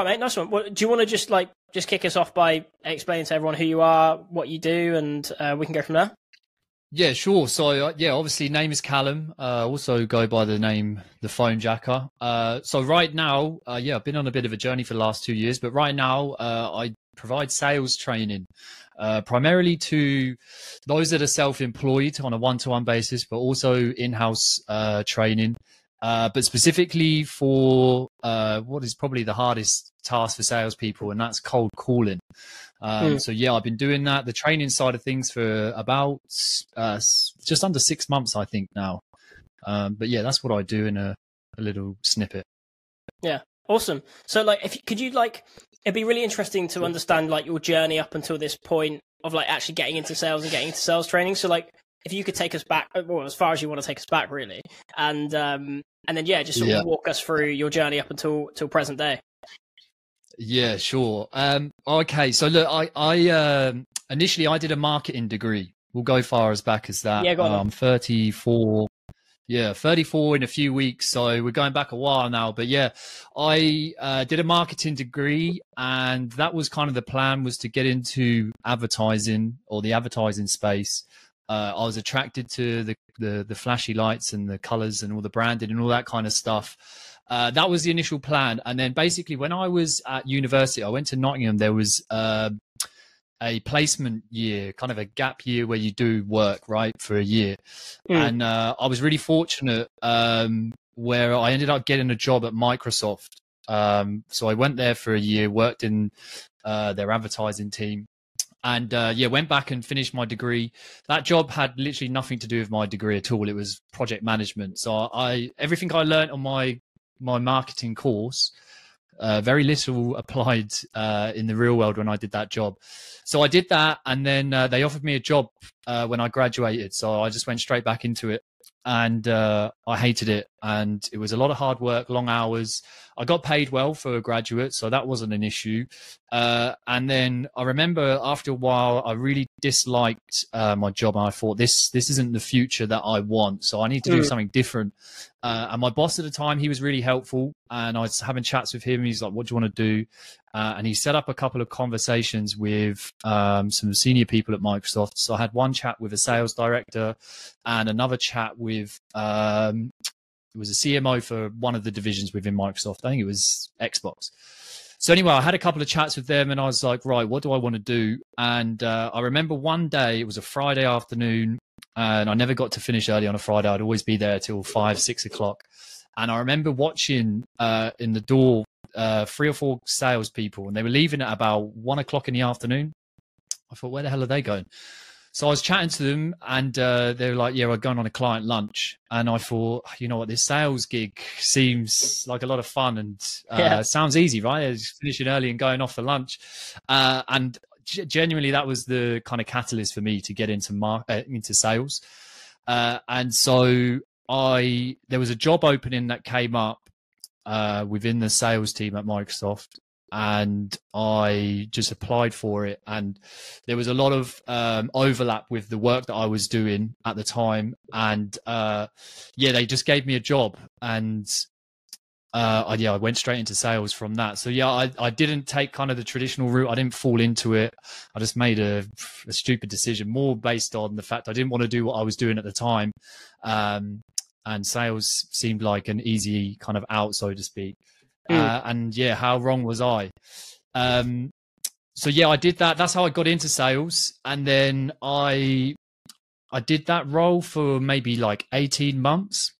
Right, mate. Nice one. Well, do you want to just like just kick us off by explaining to everyone who you are, what you do, and uh, we can go from there? Yeah, sure. So uh, yeah, obviously name is Callum. Uh, also go by the name the Phonejacker. Uh, so right now, uh, yeah, I've been on a bit of a journey for the last two years, but right now uh, I provide sales training uh, primarily to those that are self-employed on a one-to-one basis, but also in-house training. But specifically for what is probably the hardest task for salespeople, and that's cold calling. Um, mm. So yeah, I've been doing that, the training side of things for about uh, just under six months, I think now. Um, but yeah, that's what I do in a, a little snippet. Yeah, awesome. So like, if could you like, it'd be really interesting to understand like your journey up until this point of like actually getting into sales and getting into sales training. So like, if you could take us back, well, as far as you want to take us back, really, and um, and then yeah, just sort yeah. of walk us through your journey up until till present day. Yeah, sure. Um, okay, so look, I, I um, initially I did a marketing degree. We'll go far as back as that. Yeah, go on. I'm 34. Yeah, 34 in a few weeks. So we're going back a while now. But yeah, I uh, did a marketing degree, and that was kind of the plan was to get into advertising or the advertising space. Uh, I was attracted to the, the the flashy lights and the colors and all the branding and all that kind of stuff. Uh, that was the initial plan. And then basically, when I was at university, I went to Nottingham. There was uh, a placement year, kind of a gap year where you do work, right, for a year. Mm. And uh, I was really fortunate um, where I ended up getting a job at Microsoft. Um, so I went there for a year, worked in uh, their advertising team. And uh, yeah, went back and finished my degree. That job had literally nothing to do with my degree at all. It was project management. So I everything I learned on my my marketing course. Uh, very little applied uh, in the real world when I did that job. So I did that, and then uh, they offered me a job uh, when I graduated. So I just went straight back into it, and uh, I hated it. And it was a lot of hard work, long hours. I got paid well for a graduate, so that wasn't an issue. Uh, and then I remember after a while, I really disliked my job, and I thought this this isn't the future that I want. So I need to do mm. something different. Uh, and my boss at the time, he was really helpful. And I was having chats with him. He's like, what do you want to do? Uh, and he set up a couple of conversations with um, some senior people at Microsoft. So I had one chat with a sales director and another chat with, um, it was a CMO for one of the divisions within Microsoft. I think it was Xbox. So anyway, I had a couple of chats with them and I was like, right, what do I want to do? And uh, I remember one day, it was a Friday afternoon and I never got to finish early on a Friday. I'd always be there till five, six o'clock. And I remember watching uh, in the door uh, three or four salespeople, and they were leaving at about one o'clock in the afternoon. I thought, where the hell are they going? So I was chatting to them, and uh, they were like, "Yeah, we're going on a client lunch." And I thought, you know what, this sales gig seems like a lot of fun and uh, yeah. sounds easy, right? It's finishing early and going off for lunch. Uh, and genuinely that was the kind of catalyst for me to get into mar- uh, into sales. Uh, and so I there was a job opening that came up uh, within the sales team at Microsoft, and I just applied for it. And there was a lot of um, overlap with the work that I was doing at the time. And uh, yeah, they just gave me a job, and uh, I, yeah, I went straight into sales from that. So yeah, I, I didn't take kind of the traditional route. I didn't fall into it. I just made a, a stupid decision, more based on the fact I didn't want to do what I was doing at the time, um, and sales seemed like an easy kind of out, so to speak. Mm. Uh, and yeah, how wrong was I? Um, so yeah, I did that. That's how I got into sales, and then I I did that role for maybe like eighteen months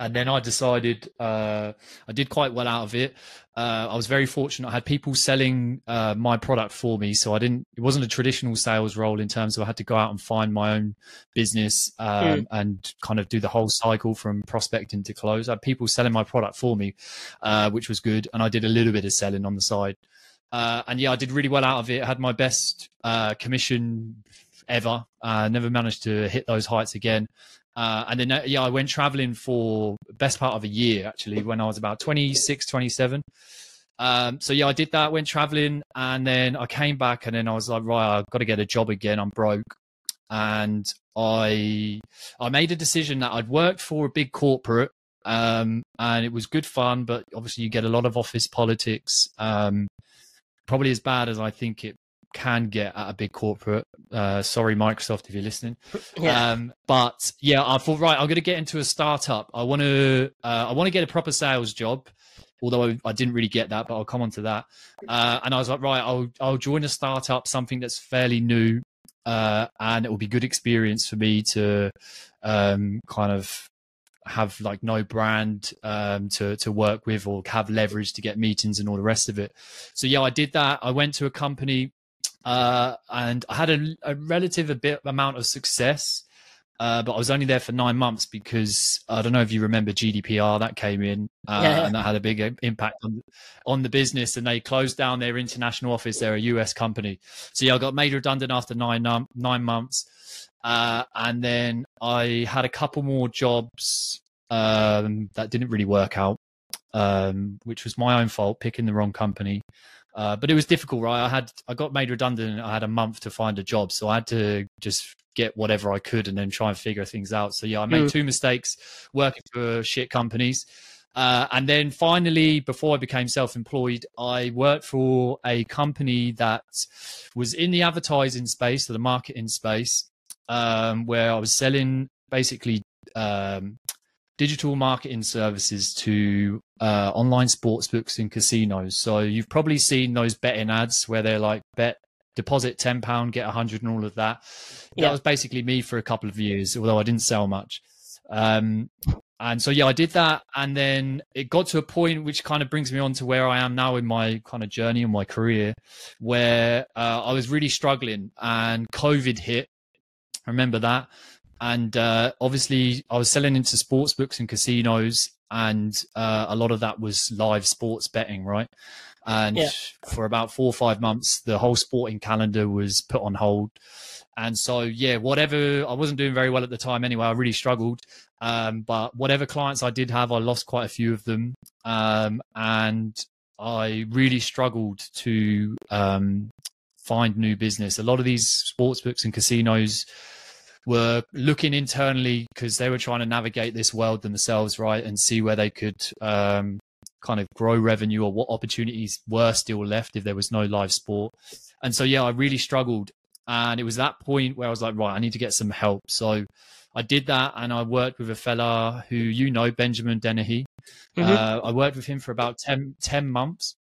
and then I decided uh, I did quite well out of it. Uh, I was very fortunate. I had people selling uh, my product for me, so I didn't. It wasn't a traditional sales role in terms of I had to go out and find my own business um, mm. and kind of do the whole cycle from prospecting to close. I had people selling my product for me, uh, which was good, and I did a little bit of selling on the side. Uh, and yeah, I did really well out of it. I had my best uh, commission ever. Uh, never managed to hit those heights again. Uh, and then, uh, yeah, I went traveling for best part of a year actually when I was about 26, 27. Um, so yeah, I did that, went traveling, and then I came back, and then I was like, right, I've got to get a job again. I'm broke, and I I made a decision that I'd worked for a big corporate um, and it was good fun. But obviously, you get a lot of office politics. Um, probably as bad as I think it can get at a big corporate. Uh, sorry, Microsoft, if you're listening. Yeah. Um, but yeah, I thought right, I'm going to get into a startup. I want to, uh, I want to get a proper sales job. Although I, I, didn't really get that, but I'll come on to that. Uh, and I was like, right, I'll I'll join a startup, something that's fairly new, uh, and it will be good experience for me to um, kind of have like no brand um, to to work with or have leverage to get meetings and all the rest of it. So yeah, I did that. I went to a company uh, and I had a, a relative a bit amount of success. Uh, but I was only there for nine months because I don't know if you remember GDPR that came in uh, yeah. and that had a big impact on on the business and they closed down their international office. They're a US company, so yeah, I got made redundant after nine nine months, uh, and then I had a couple more jobs um, that didn't really work out, um, which was my own fault picking the wrong company. Uh, but it was difficult, right? I had I got made redundant. I had a month to find a job, so I had to just get whatever I could and then try and figure things out. So yeah, I made mm. two mistakes working for shit companies. Uh, and then finally, before I became self-employed, I worked for a company that was in the advertising space, or the marketing space, um, where I was selling basically um, digital marketing services to uh, online sports books and casinos. So you've probably seen those betting ads where they're like bet deposit ten pound, get a hundred, and all of that. Yeah. That was basically me for a couple of years, although I didn't sell much. Um, and so yeah, I did that, and then it got to a point which kind of brings me on to where I am now in my kind of journey in my career, where uh, I was really struggling, and COVID hit. I remember that, and uh, obviously I was selling into sports books and casinos, and uh, a lot of that was live sports betting, right? And yeah. for about four or five months, the whole sporting calendar was put on hold. And so, yeah, whatever, I wasn't doing very well at the time anyway. I really struggled. Um, but whatever clients I did have, I lost quite a few of them. Um, and I really struggled to um, find new business. A lot of these sports books and casinos, were looking internally because they were trying to navigate this world themselves, right, and see where they could um, kind of grow revenue or what opportunities were still left if there was no live sport. And so, yeah, I really struggled. And it was that point where I was like, right, I need to get some help. So I did that and I worked with a fella who you know, Benjamin Dennehy. Mm-hmm. Uh, I worked with him for about 10, 10 months.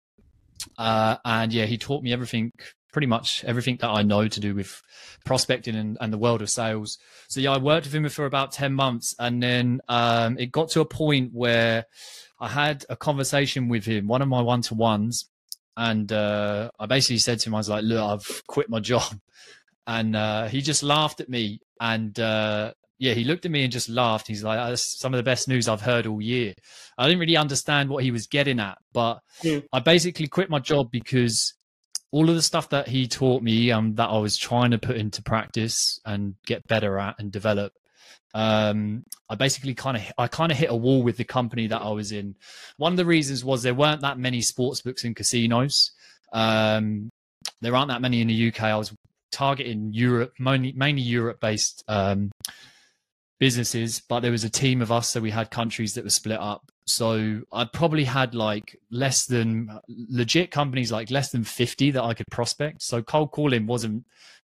Uh, and yeah, he taught me everything pretty much everything that I know to do with prospecting and, and, the world of sales. So yeah, I worked with him for about 10 months and then um, it got to a point where I had a conversation with him, one of my one-to-ones. And uh, I basically said to him, I was like, look, I've quit my job. And uh, he just laughed at me. And uh, yeah, he looked at me and just laughed. He's like, that's some of the best news I've heard all year. I didn't really understand what he was getting at, but mm. I basically quit my job because all of the stuff that he taught me um, that I was trying to put into practice and get better at and develop. Um, I basically kind of I kind of hit a wall with the company that I was in. One of the reasons was there weren't that many sports books and casinos. Um, there aren't that many in the UK. I was targeting Europe, mainly, mainly Europe based um, businesses, but there was a team of us, so we had countries that were split up. So I probably had like less than legit companies, like less than 50 that I could prospect. So cold calling wasn't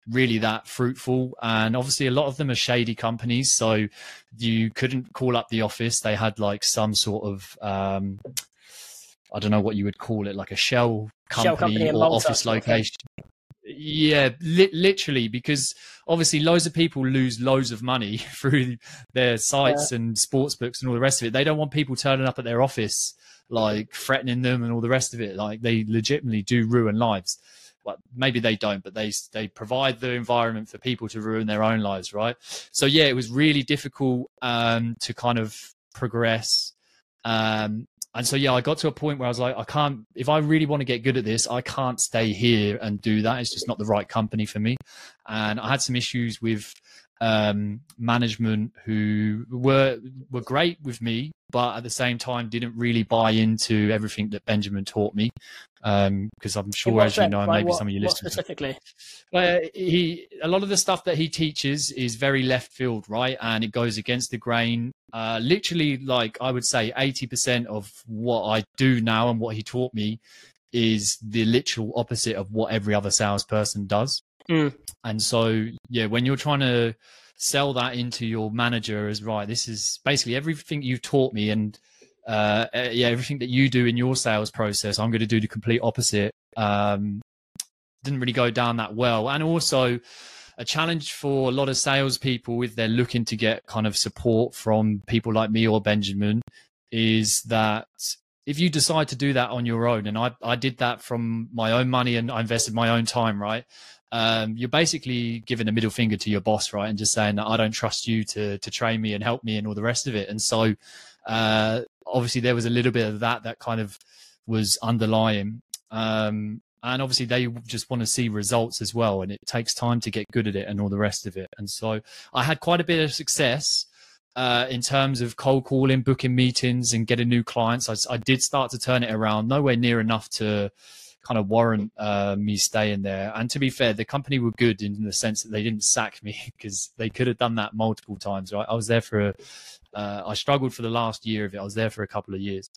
really that fruitful. And obviously, a lot of them are shady companies. So you couldn't call up the office. They had like some sort of, um, I don't know what you would call it, like a shell company, shell company or office location. Yeah, li- literally, because obviously loads of people lose loads of money through their sites yeah. and sports books and all the rest of it. They don't want people turning up at their office like threatening them and all the rest of it. Like they legitimately do ruin lives. Well, maybe they don't, but they they provide the environment for people to ruin their own lives, right? So yeah, it was really difficult um, to kind of progress. Um, and so yeah, I got to a point where I was like, I can't. If I really want to get good at this, I can't stay here and do that. It's just not the right company for me. And I had some issues with um, management who were were great with me, but at the same time didn't really buy into everything that Benjamin taught me. Because um, I'm sure, as you know, maybe what, some of you listening specifically. Uh, he a lot of the stuff that he teaches is very left field, right, and it goes against the grain. Uh, literally, like I would say, eighty percent of what I do now and what he taught me is the literal opposite of what every other salesperson does. Mm. And so, yeah, when you're trying to sell that into your manager as right, this is basically everything you've taught me, and uh, uh, yeah, everything that you do in your sales process, I'm going to do the complete opposite. Um, didn't really go down that well, and also a challenge for a lot of salespeople if they're looking to get kind of support from people like me or Benjamin is that if you decide to do that on your own, and I, I did that from my own money and I invested my own time, right? Um, you're basically giving a middle finger to your boss, right, and just saying that I don't trust you to to train me and help me and all the rest of it. And so, uh, obviously, there was a little bit of that that kind of was underlying. Um, and obviously, they just want to see results as well, and it takes time to get good at it and all the rest of it. And so, I had quite a bit of success. Uh, in terms of cold calling, booking meetings, and getting new clients, I, I did start to turn it around. Nowhere near enough to kind of warrant uh, me staying there. And to be fair, the company were good in the sense that they didn't sack me because they could have done that multiple times. Right, I was there for a, uh, I struggled for the last year of it. I was there for a couple of years.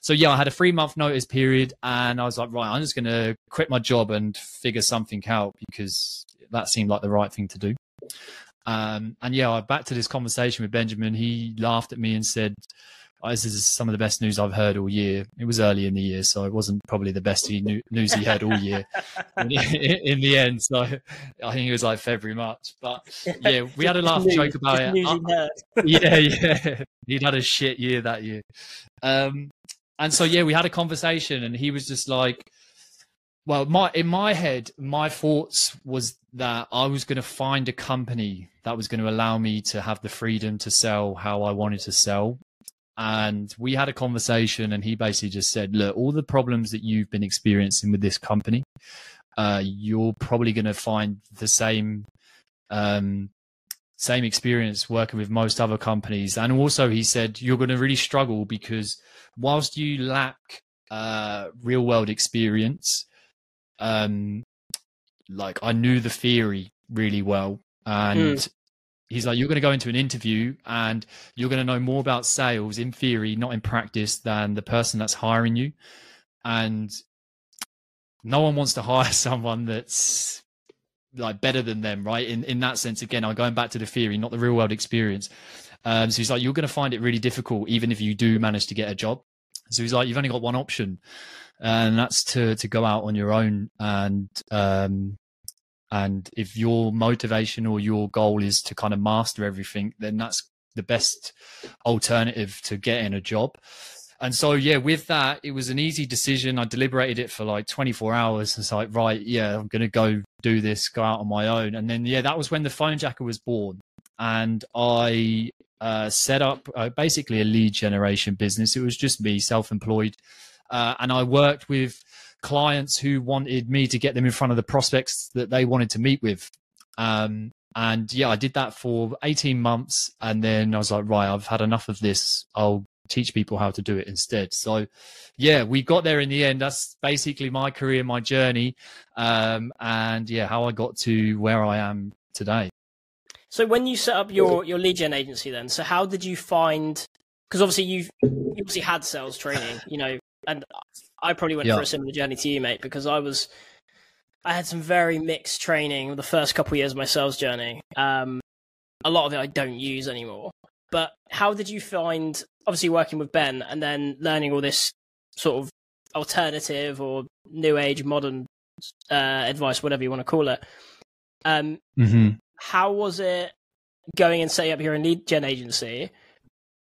So yeah, I had a three month notice period, and I was like, right, I'm just going to quit my job and figure something out because that seemed like the right thing to do. Um, and yeah, I back to this conversation with Benjamin. He laughed at me and said, this is some of the best news I've heard all year. It was early in the year, so it wasn't probably the best news he had all year in, in, the end. So I think it was like February, March. But yeah, we had a laugh and joke about it. Uh, yeah, yeah. He'd had a shit year that year. Um, and so, yeah, we had a conversation and he was just like, well, my in my head, my thoughts was that I was going to find a company that was going to allow me to have the freedom to sell how I wanted to sell and we had a conversation and he basically just said look all the problems that you've been experiencing with this company uh, you're probably going to find the same um, same experience working with most other companies. And also he said you're going to really struggle because whilst you lack uh, real world experience um, like i knew the theory really well and mm he's like, you're going to go into an interview and you're going to know more about sales in theory, not in practice, than the person that's hiring you. And no one wants to hire someone that's like better than them, right? In in that sense, again, I'm going back to the theory, not the real world experience. Um, so he's like, you're going to find it really difficult, even if you do manage to get a job. So he's like, you've only got one option, and that's to to go out on your own and um, and if your motivation or your goal is to kind of master everything, then that's the best alternative to getting a job. And so, yeah, with that, it was an easy decision. I deliberated it for like 24 hours. It's like, right, yeah, I'm going to go do this, go out on my own. And then, yeah, that was when the Phonejacker was born. And I uh, set up uh, basically a lead generation business. It was just me, self employed. Uh, and I worked with clients who wanted me to get them in front of the prospects that they wanted to meet with. Um, and yeah, I did that for 18 months. And then I was like, right, I've had enough of this. I'll teach people how to do it instead. So yeah, we got there in the end. That's basically my career, my journey. Um, and yeah, how I got to where I am today. So when you set up your, your lead gen agency then, so how did you find, because obviously you've you obviously had sales training, you know, and I probably went yeah. through a similar journey to you, mate, because I was I had some very mixed training the first couple of years of my sales journey. Um, a lot of it I don't use anymore. But how did you find, obviously, working with Ben and then learning all this sort of alternative or new age modern uh, advice, whatever you want to call it? Um, mm-hmm. How was it going and setting up your own lead gen agency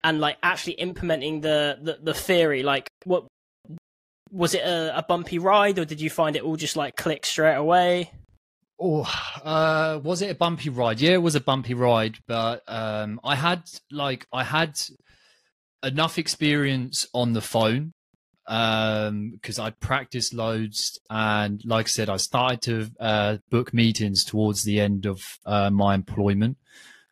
and like actually implementing the, the, the theory? Like, what was it a, a, bumpy ride, or did you find it all just like click straight away? Oh, uh, was it a bumpy ride? Yeah, it was a bumpy ride, but um, I had like I had enough experience on the phone because um, I'd practiced loads, and like I said, I started to uh, book meetings towards the end of uh, my employment.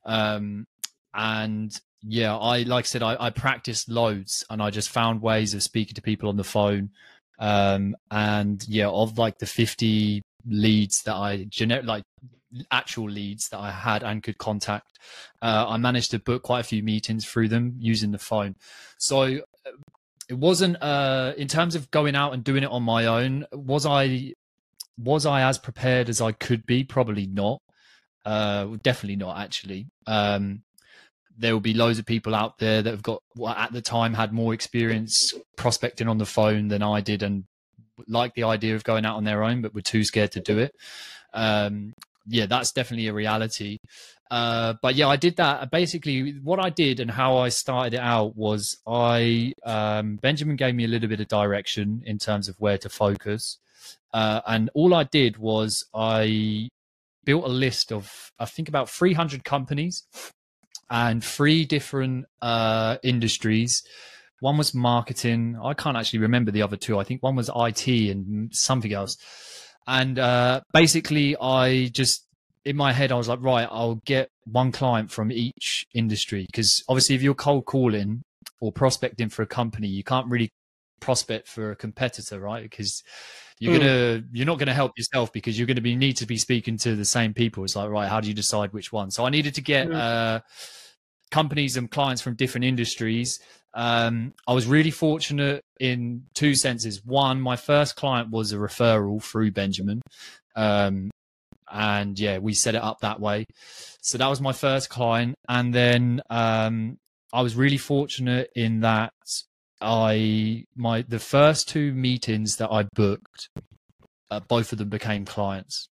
Um, and yeah, I like I said, I, I practiced loads, and I just found ways of speaking to people on the phone. Um, and yeah, of like the fifty leads that I gener like actual leads that I had and could contact, uh, I managed to book quite a few meetings through them using the phone. So uh, it wasn't uh, in terms of going out and doing it on my own. Was I was I as prepared as I could be? Probably not. Uh, definitely not. Actually, um, there will be loads of people out there that have got at the time had more experience prospecting on the phone than I did, and like the idea of going out on their own, but were too scared to do it. Um, yeah, that's definitely a reality. Uh, but yeah, I did that. Basically, what I did and how I started it out was I um, Benjamin gave me a little bit of direction in terms of where to focus, uh, and all I did was I built a list of I think about 300 companies and three different uh, industries. One was marketing. I can't actually remember the other two. I think one was IT and something else. And uh, basically, I just in my head, I was like, right, I'll get one client from each industry because obviously, if you're cold calling or prospecting for a company, you can't really prospect for a competitor, right? Because you're mm. gonna you're not gonna help yourself because you're gonna be need to be speaking to the same people. It's like, right, how do you decide which one? So I needed to get. Mm. Uh, companies and clients from different industries. Um, I was really fortunate in two senses. One, my first client was a referral through Benjamin. Um, and yeah, we set it up that way. So that was my first client. And then um, I was really fortunate in that I my the first two meetings that I booked, uh, both of them became clients.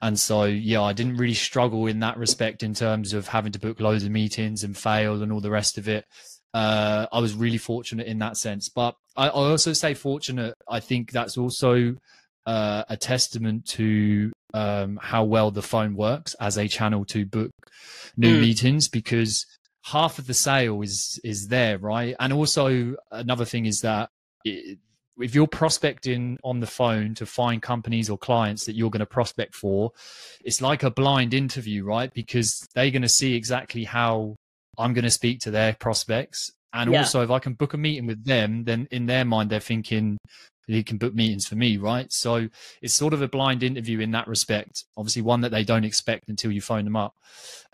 And so, yeah, I didn't really struggle in that respect in terms of having to book loads of meetings and fail and all the rest of it. Uh, I was really fortunate in that sense. But I, I also say fortunate. I think that's also uh, a testament to um, how well the phone works as a channel to book new mm. meetings because half of the sale is is there, right? And also another thing is that it, if you're prospecting on the phone to find companies or clients that you're going to prospect for, it's like a blind interview, right? Because they're going to see exactly how I'm going to speak to their prospects. And yeah. also, if I can book a meeting with them, then in their mind, they're thinking he can book meetings for me, right? So it's sort of a blind interview in that respect. Obviously, one that they don't expect until you phone them up.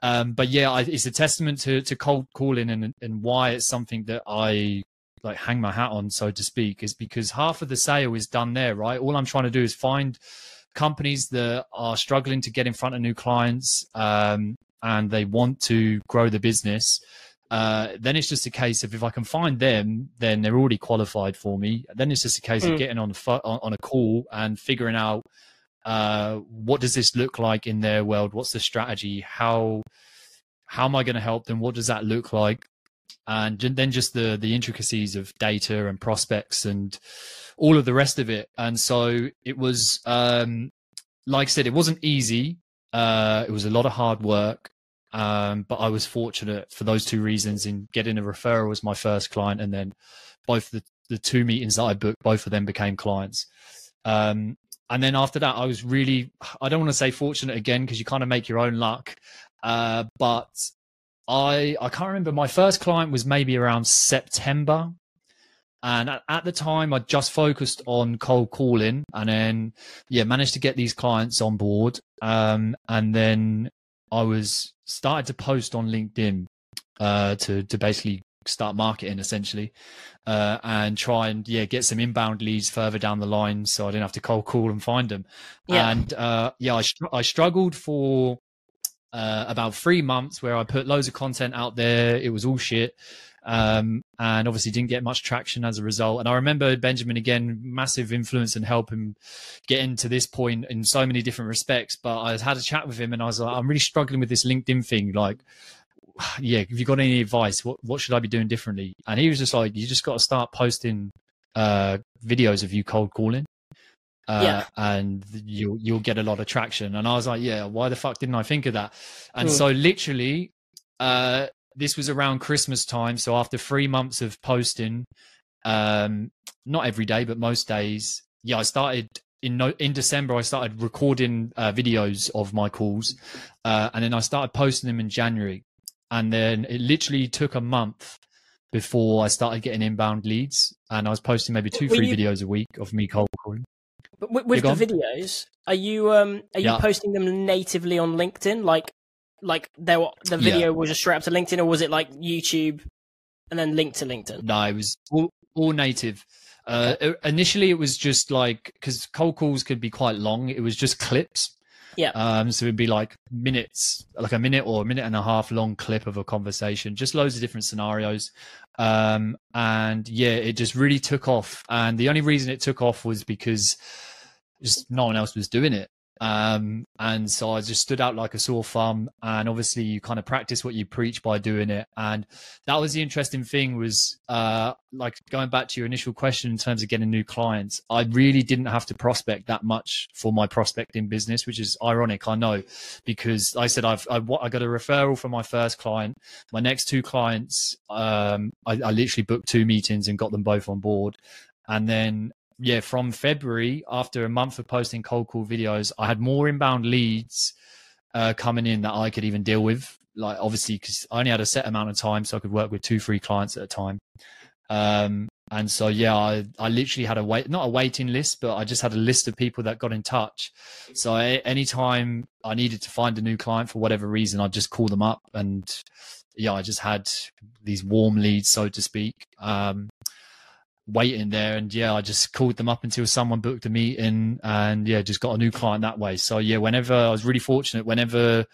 Um, but yeah, I, it's a testament to, to cold calling and, and why it's something that I like hang my hat on, so to speak, is because half of the sale is done there, right? All I'm trying to do is find companies that are struggling to get in front of new clients um, and they want to grow the business. Uh, then it's just a case of if I can find them, then they're already qualified for me. Then it's just a case mm. of hmm. getting on a on, on a call and figuring out uh, what does this look like in their world? What's the strategy? How how am I going to help them? What does that look like? and then just the the intricacies of data and prospects and all of the rest of it. And so it was, um, like I said, it wasn't easy. Uh, it was a lot of hard work. Um, but I was fortunate for those two reasons in getting a referral as my first client, and then both the, the two meetings that I booked, both of them became clients. Um, and then after that, I was really, I don't want to say fortunate again because you kind of make your own luck. Uh, but I I can't remember. My first client was maybe around September, and at, the time I just focused on cold calling, and then yeah, managed to get these clients on board. Um, and then I was started to post on LinkedIn uh, to to basically start marketing essentially, uh, and try and yeah get some inbound leads further down the line, so I didn't have to cold call and find them. Yeah. And uh, yeah, I I struggled for uh, about three months where I put loads of content out there. It was all shit. Um, and obviously didn't get much traction as a result. And I remember Benjamin again, massive influence and help him get into this point in so many different respects. But I had a chat with him and I was like, I'm really struggling with this LinkedIn thing. Like, yeah, have you got any advice? What what should I be doing differently? And he was just like, you just got to start posting uh, videos of you cold calling uh, yeah. and you'll you'll get a lot of traction. And I was like, yeah, why the fuck didn't I think of that? And mm. so literally, uh, this was around Christmas time. So after three months of posting, um, not every day, but most days, yeah, I started in no, in December I started recording uh, videos of my calls, uh, and then I started posting them in January, and then it literally took a month before I started getting inbound leads, and I was posting maybe two, Were three you- videos a week of me cold calling. But with, with the go videos, are you um are you Yeah. posting them natively on LinkedIn? Like like they were, the Yeah. video was just straight up to LinkedIn, or was it like YouTube and then linked to LinkedIn? No, it was all, all native. Uh, i- initially, it was just like because cold calls could be quite long. It was just clips. Yeah. Um. So it'd be like minutes, like a minute or a minute and a half long clip of a conversation, just loads of different scenarios. Um. And yeah, it just really took off. And the only reason it took off was because just no one else was doing it. Um, and so I just stood out like a sore thumb. And obviously, you kind of practice what you preach by doing it. And that was the interesting thing was uh like going back to your initial question in terms of getting new clients i really didn't have to prospect that much for my prospecting business which is ironic i know because i said i've i, I got a referral from my first client my next two clients um I, I literally booked two meetings and got them both on board and then yeah from february after a month of posting cold call videos i had more inbound leads uh, coming in that I could even deal with. Like obviously, because I only had a set amount of time, so I could work with two, three clients at a time. Um, and so yeah, I I literally had a wait, not a waiting list, but I just had a list of people that got in touch. So I, anytime I needed to find a new client for whatever reason, I'd just call them up, and yeah, I just had these warm leads, so to speak. Um, waiting there and yeah i just called them up until someone booked a meeting and yeah just got a new client that way. So yeah whenever i was really fortunate whenever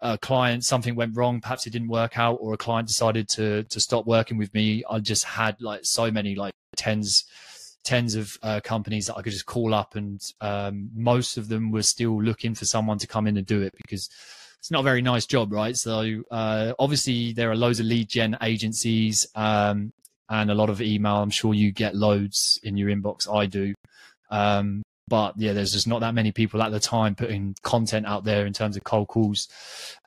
a client something went wrong perhaps it didn't work out or a client decided to to stop working with me i just had like so many like tens tens of uh, companies that i could just call up and um, most of them were still looking for someone to come in and do it because it's not a very nice job right? So uh, obviously there are loads of lead gen agencies um, and a lot of email. I'm sure you get loads in your inbox. I do. Um, but yeah, there's just not that many people at the time putting content out there in terms of cold calls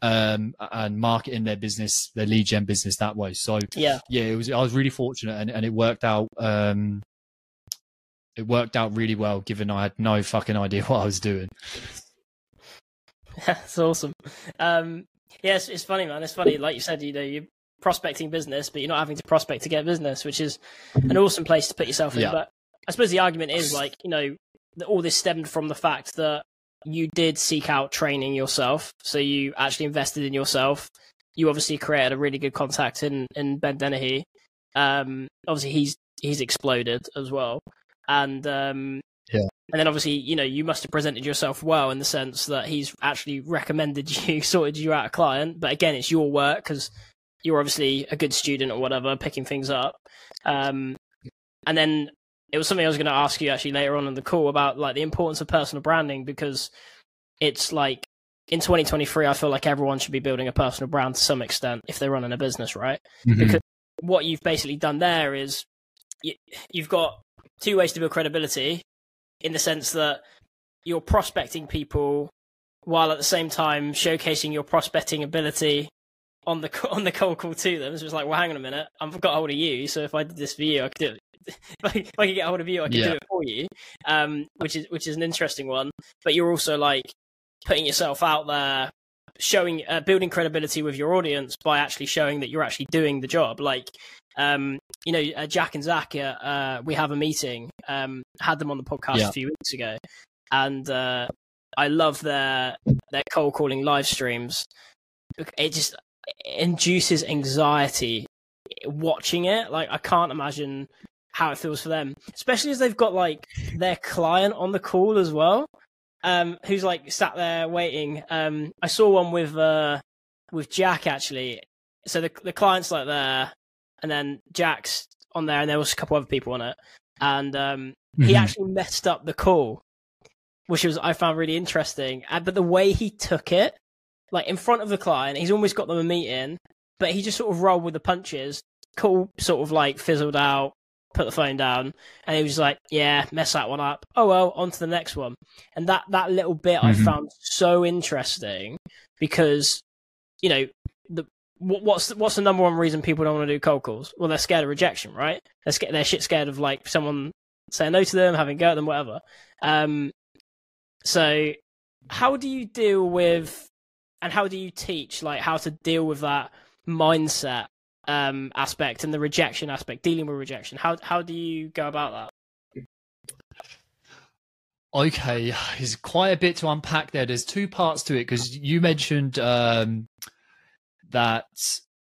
um, and marketing their business, their lead gen business that way. So Yeah, yeah, it was. I was really fortunate, and, and it worked out. Um, it worked out really well, given I had no fucking idea what I was doing. that's awesome. Um, yeah, it's, it's funny, man. It's funny, like you said, you know, you're prospecting business, but you're not having to prospect to get business, which is an awesome place to put yourself in. Yeah. But I suppose the argument is like, you know, that all this stemmed from the fact that you did seek out training yourself, so you actually invested in yourself. You obviously created a really good contact in in Ben Dennehy. Um, obviously he's he's exploded as well, and um, Yeah. and then obviously you know you must have presented yourself well in the sense that he's actually recommended you, sorted you out a client. But again, it's your work because you're obviously a good student or whatever, picking things up. Um, and then it was something I was going to ask you actually later on in the call about like the importance of personal branding because it's like in 2023, I feel like everyone should be building a personal brand to some extent if they're running a business, right? Because what you've basically done there is you, you've got two ways to build credibility in the sense that you're prospecting people while at the same time showcasing your prospecting ability on the on the cold call to them. So it's like, well, hang on a minute, I've got hold of you. So if I did this for you, I could do it. if, I, could get hold of you, I could Yeah. do it for you. Um, which is which is an interesting one. But you're also like putting yourself out there, showing, uh, building credibility with your audience by actually showing that you're actually doing the job. Like, um, you know, uh, Jack and Zach, uh, uh, we have a meeting. Um, had them on the podcast Yeah. a few weeks ago, and uh, I love their their cold calling live streams. It just induces anxiety watching it. Like, I can't imagine how it feels for them, especially as they've got like their client on the call as well, um, who's like sat there waiting. Um, I saw one with uh, with Jack actually. So the the client's like there, and then Jack's on there, and there was a couple other people on it, and um, he Mhm. actually messed up the call, which was I found really interesting. But the way he took it, like in front of the client, he's almost got them a meeting, but he just sort of rolled with the punches. Cool, sort of like fizzled out, put the phone down, and he was like, "Yeah, mess that one up. Oh well, on to the next one." And that that little bit I Mhm. found so interesting because you know the what- what's the, what's the number one reason people don't want to do cold calls? Well, they're scared of rejection, right? They're scared, they're shit scared of like someone saying no to them, having a go at them, whatever. Um, So, how do you deal with, and how do you teach, like how to deal with that mindset um, aspect and the rejection aspect, dealing with rejection? How how do you go about that? Okay, there's quite a bit to unpack there. There's two parts to it because you mentioned um, that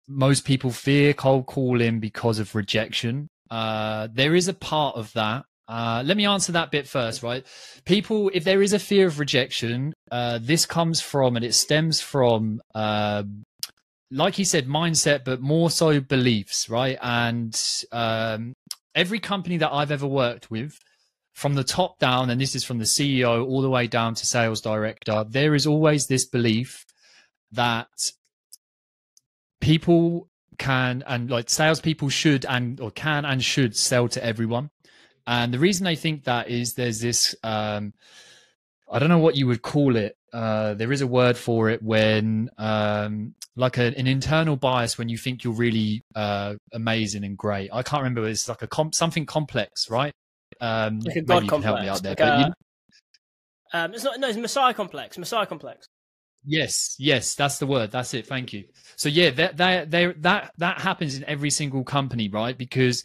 most people fear cold calling because of rejection. Uh, there is a part of that. Uh, let me answer that bit first, right? People, if there is a fear of rejection, uh, this comes from and it stems from, um, like he said, mindset, but more so beliefs, right? And um, every company that I've ever worked with, from the top down, and this is from the CEO all the way down to sales director, there is always this belief that people can and like salespeople should and or can and should sell to everyone. And the reason I think that is there's this um, I don't know what you would call it. Uh, there is a word for it when um, like a, an internal bias when you think you're really uh, amazing and great. I can't remember. It's like a comp- something complex, right? Um, like a god complex. help me out there. Like a, you... um, it's not. No, it's Messiah complex. Messiah complex. Yes, yes, that's the word. That's it. Thank you. So yeah, that that that that happens in every single company, right? Because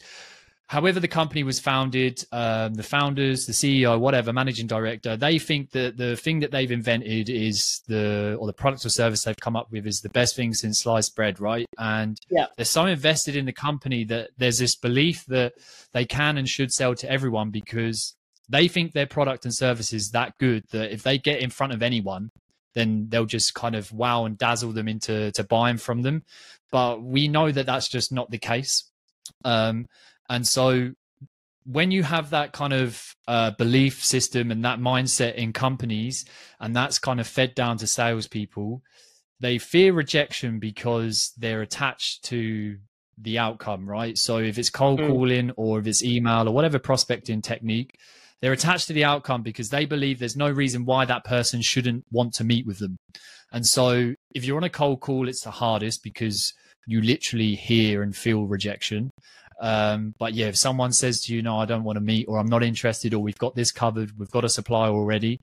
however the company was founded, um, the founders, the CEO, whatever, managing director, they think that the thing that they've invented is the or the product or service they've come up with is the best thing since sliced bread, right? And yeah. they're so invested in the company that there's this belief that they can and should sell to everyone because they think their product and service is that good that if they get in front of anyone, then they'll just kind of wow and dazzle them into to buying from them. But we know that that's just not the case. Um, and so when you have that kind of uh, belief system and that mindset in companies, and that's kind of fed down to salespeople, they fear rejection because they're attached to the outcome, right? So if it's cold mm. calling or if it's email or whatever prospecting technique, they're attached to the outcome because they believe there's no reason why that person shouldn't want to meet with them. And so if you're on a cold call, it's the hardest because you literally hear and feel rejection. Um, but yeah, if someone says to you, no, I don't want to meet or I'm not interested or we've got this covered, we've got a supplier already.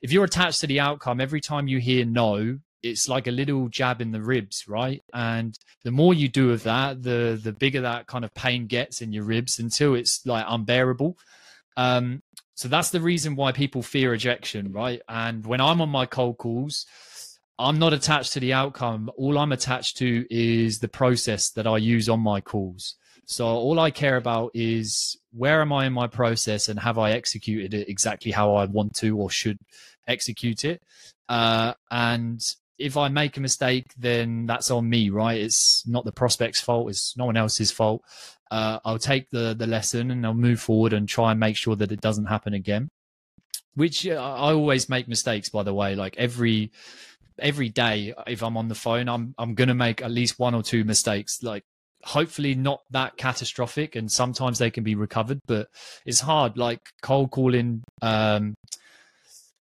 If you're attached to the outcome, every time you hear no, it's like a little jab in the ribs, right? And the more you do of that, the the bigger that kind of pain gets in your ribs until it's like unbearable. Um, so that's the reason why people fear rejection, right? And when I'm on my cold calls, I'm not attached to the outcome. All I'm attached to is the process that I use on my calls. So all I care about is where am I in my process and have I executed it exactly how I want to or should execute it? Uh, and if I make a mistake, then that's on me, right? It's not the prospect's fault. It's no one else's fault. Uh, I'll take the the lesson and I'll move forward and try and make sure that it doesn't happen again. Which uh, I always make mistakes, by the way. Like every every day, if I'm on the phone, I'm I'm gonna make at least one or two mistakes. Like hopefully not that catastrophic, and sometimes they can be recovered, but it's hard. Like cold calling. Um,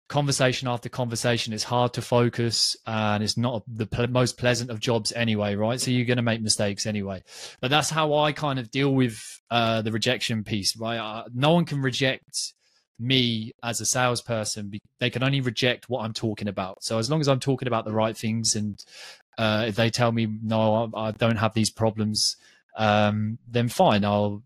conversation after conversation it's hard to focus and it's not the most pleasant of jobs anyway right so you're going to make mistakes anyway but that's how i kind of deal with uh, the rejection piece right uh, no one can reject me as a salesperson they can only reject what i'm talking about so as long as i'm talking about the right things and uh, if they tell me no i, I don't have these problems um, then fine i'll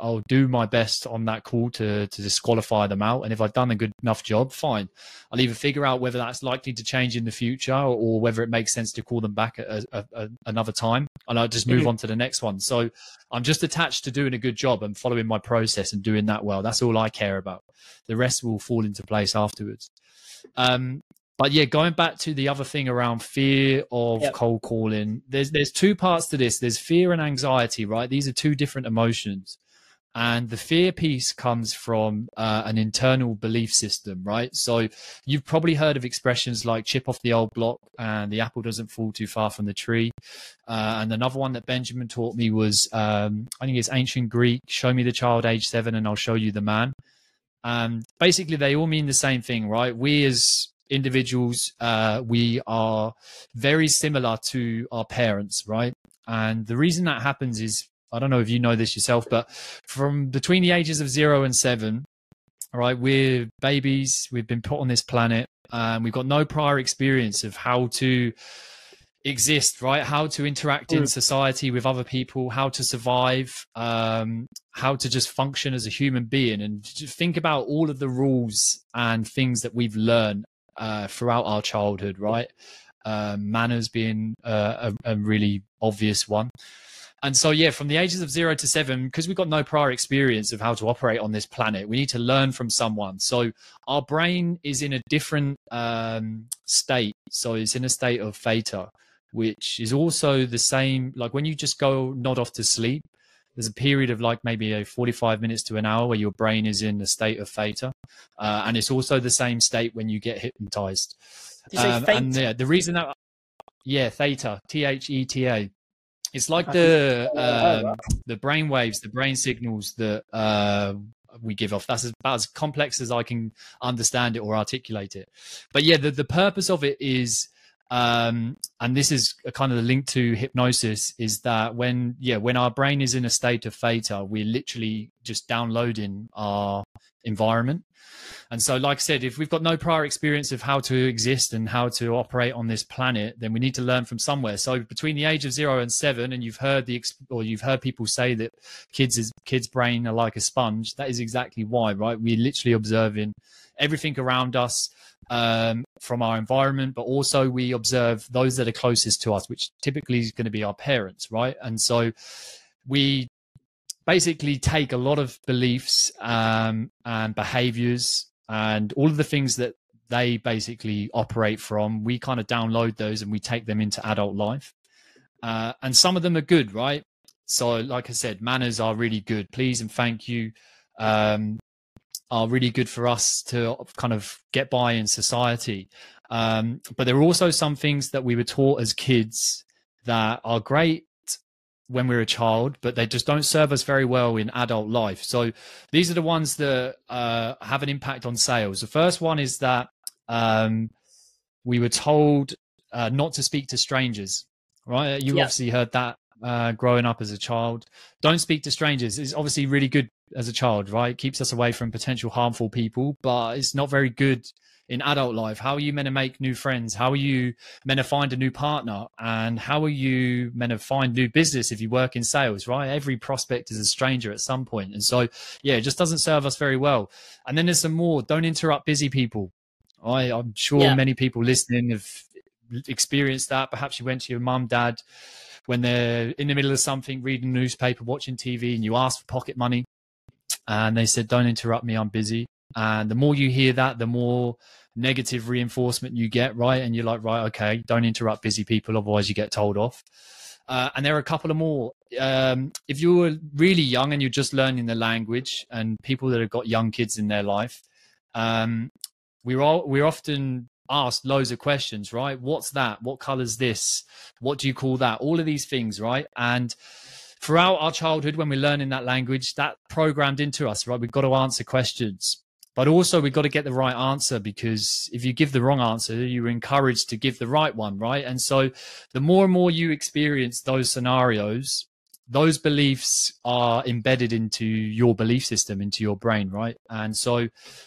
I'll do my best on that call to to disqualify them out. And if I've done a good enough job, fine. I'll either figure out whether that's likely to change in the future or whether it makes sense to call them back at a, a, a, another time, and I'll just move mm-hmm. on to the next one. So I'm just attached to doing a good job and following my process and doing that well. That's all I care about. The rest will fall into place afterwards. Um, but yeah, going back to the other thing around fear of yep. cold calling, there's there's two parts to this. There's fear and anxiety, right? These are two different emotions. And the fear piece comes from uh, an internal belief system, right? So you've probably heard of expressions like chip off the old block and the apple doesn't fall too far from the tree. Uh, and another one that Benjamin taught me was, um, I think it's ancient Greek, show me the child age seven and I'll show you the man. Um, basically, they all mean the same thing, right? We as individuals, uh, we are very similar to our parents, right? And the reason that happens is I don't know if you know this yourself, but from between the ages of zero and seven, All right, we're babies. We've been put on this planet. and we've got no prior experience of how to exist, right? How to interact in mm. society with other people, how to survive, um, how to just function as a human being, and think about all of the rules and things that we've learned uh, throughout our childhood, right? Uh, manners being uh, a, a really obvious one. And so yeah from the ages of zero to seven because we've got no prior experience of how to operate on this planet we need to learn from someone. So our brain is in a different um, state. So it's in a state of theta which is also the same like when you just go nod off to sleep there's a period of like maybe a 45 minutes to an hour where your brain is in a state of theta uh, and it's also the same state when you get hypnotized. Um, and yeah the reason that yeah theta t-h-e-t-a it's like the um, the brain waves, the brain signals that uh, we give off. That's about as complex as I can understand it or articulate it. But yeah, the, the purpose of it is, um, and this is a kind of the link to hypnosis, is that when yeah when our brain is in a state of theta, we're literally just downloading our environment. And so, like I said, if we've got no prior experience of how to exist and how to operate on this planet, then we need to learn from somewhere. So, between the age of zero and seven, and you've heard the or you've heard people say that kids is kids' brain are like a sponge. That is exactly why, right? We're literally observing everything around us um, from our environment, but also we observe those that are closest to us, which typically is going to be our parents, right? And so we basically take a lot of beliefs um, and behaviors and all of the things that they basically operate from. We kind of download those and we take them into adult life. Uh, and some of them are good, right? So, like I said, manners are really good. Please and thank you um, are really good for us to kind of get by in society. Um, but there are also some things that we were taught as kids that are great when we're a child, but they just don't serve us very well in adult life. So these are the ones that uh, have an impact on sales. The first one is that um, we were told uh, not to speak to strangers. Right? You yeah. obviously heard that uh, growing up as a child. Don't speak to strangers. is obviously really good as a child, right? keeps us away from potential harmful people, but it's not very good in adult life? How are you meant to make new friends? How are you meant to find a new partner? And how are you meant to find new business if you work in sales, right? Every prospect is a stranger at some point. And so, yeah, it just doesn't serve us very well. And then there's some more. Don't interrupt busy people. I, I'm sure yeah. many people listening have experienced that. Perhaps you went to your mum, dad, when they're in the middle of something, reading a newspaper, watching TV, and you ask for pocket money. And they said, Don't interrupt me, I'm busy. And the more you hear that, the more negative reinforcement you get, right? And you're like, right, okay, don't interrupt busy people, otherwise you get told off. Uh, and there are a couple of more. Um, if you were really young and you're just learning the language, and people that have got young kids in their life, um, we're all we're often asked loads of questions, right? What's that? What color's this? What do you call that? All of these things, right? And throughout our childhood, when we're learning that language, that programmed into us, right? We've got to answer questions. But also we've got to get the right answer because if you give the wrong answer you're encouraged to give the right one right? And so the more and more you experience those scenarios those beliefs are embedded into your belief system into your brain right? And so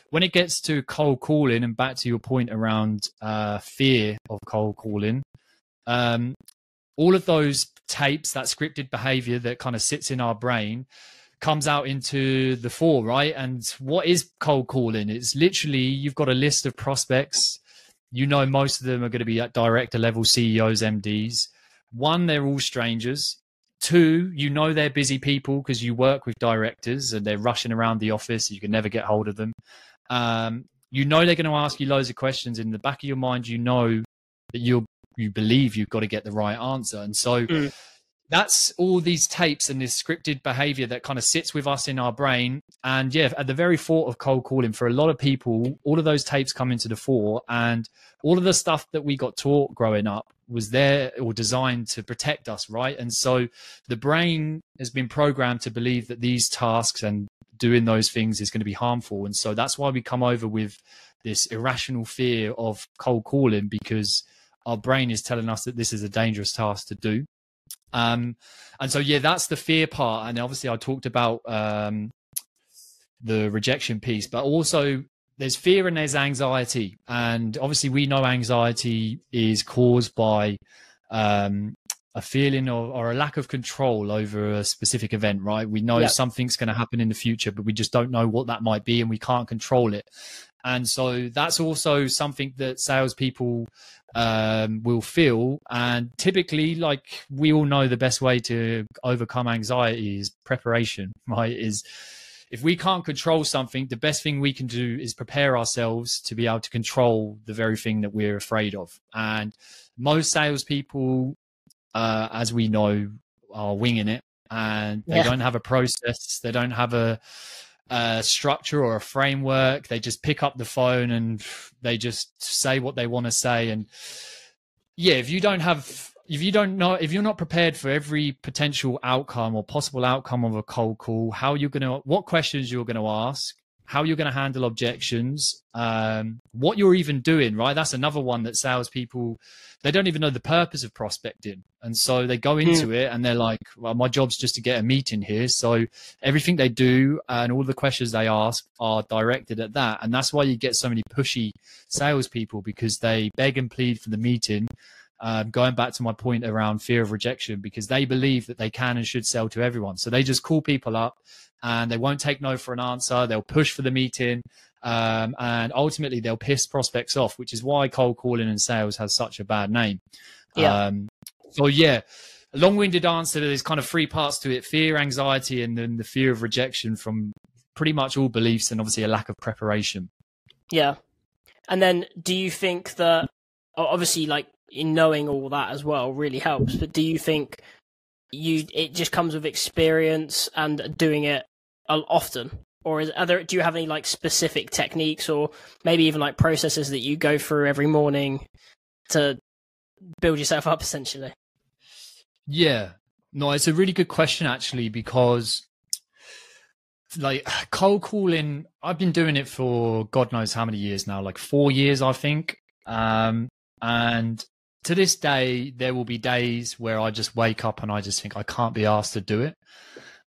when it gets to cold calling and back to your point around uh, fear of cold calling um, all of those tapes that scripted behavior that kind of sits in our brain comes out into the fore, right? And what is cold calling? It's literally you've got a list of prospects. You know, most of them are going to be at director level CEOs, MDs. One, they're all strangers. Two, you know they're busy people because you work with directors and they're rushing around the office. You can never get hold of them. Um, you know they're going to ask you loads of questions. In the back of your mind, you know that you you believe you've got to get the right answer. And so mm that's all these tapes and this scripted behavior that kind of sits with us in our brain. And yeah, at the very thought of cold calling, for a lot of people, all of those tapes come into the fore, and all of the stuff that we got taught growing up was there or designed to protect us, right? And so the brain has been programmed to believe that these tasks and doing those things is going to be harmful. And so that's why we come over with this irrational fear of cold calling because our brain is telling us that this is a dangerous task to do um, and so, yeah, that's the fear part. And obviously, I talked about um, the rejection piece, but also there's fear and there's anxiety. And obviously, we know anxiety is caused by um, a feeling or, or, a lack of control over a specific event, right? We know yep. something's going to happen in the future, but we just don't know what that might be and we can't control it. And so that's also something that salespeople um, will feel. And typically, like we all know, the best way to overcome anxiety is preparation, right? Is if we can't control something, the best thing we can do is prepare ourselves to be able to control the very thing that we're afraid of. And most salespeople, uh, as we know, are winging it and they yeah. don't have a process. They don't have a, a structure or a framework. They just pick up the phone and they just say what they want to say. And yeah, if you don't have if you don't know if you're not prepared for every potential outcome or possible outcome of a cold call how you're going to what questions you're going to ask how you're going to handle objections um, what you're even doing right? That's another one that salespeople they don't even know the purpose of prospecting. And so they go into mm. it and they're like well my job's just to get a meeting here. So everything they do and all the questions they ask are directed at that. And that's why you get so many pushy salespeople because they beg and plead for the meeting um, going back to my point around fear of rejection, because they believe that they can and should sell to everyone. So they just call people up and they won't take no for an answer. They'll push for the meeting. Um, and ultimately they'll piss prospects off, which is why cold calling and sales has such a bad name. Yeah. Um, so yeah, a long-winded answer. There's kind of three parts to it: fear, anxiety, and then the fear of rejection from pretty much all beliefs, and obviously a lack of preparation. Yeah. And then, do you think that obviously, like in knowing all that as well really helps. But do you think you it just comes with experience and doing it often? Or is other do you have any like specific techniques or maybe even like processes that you go through every morning to build yourself up essentially? Yeah. No, it's a really good question actually because like cold calling i've been doing it for god knows how many years now like four years i think um, and to this day, there will be days where I just wake up and I just think I can't be asked to do it.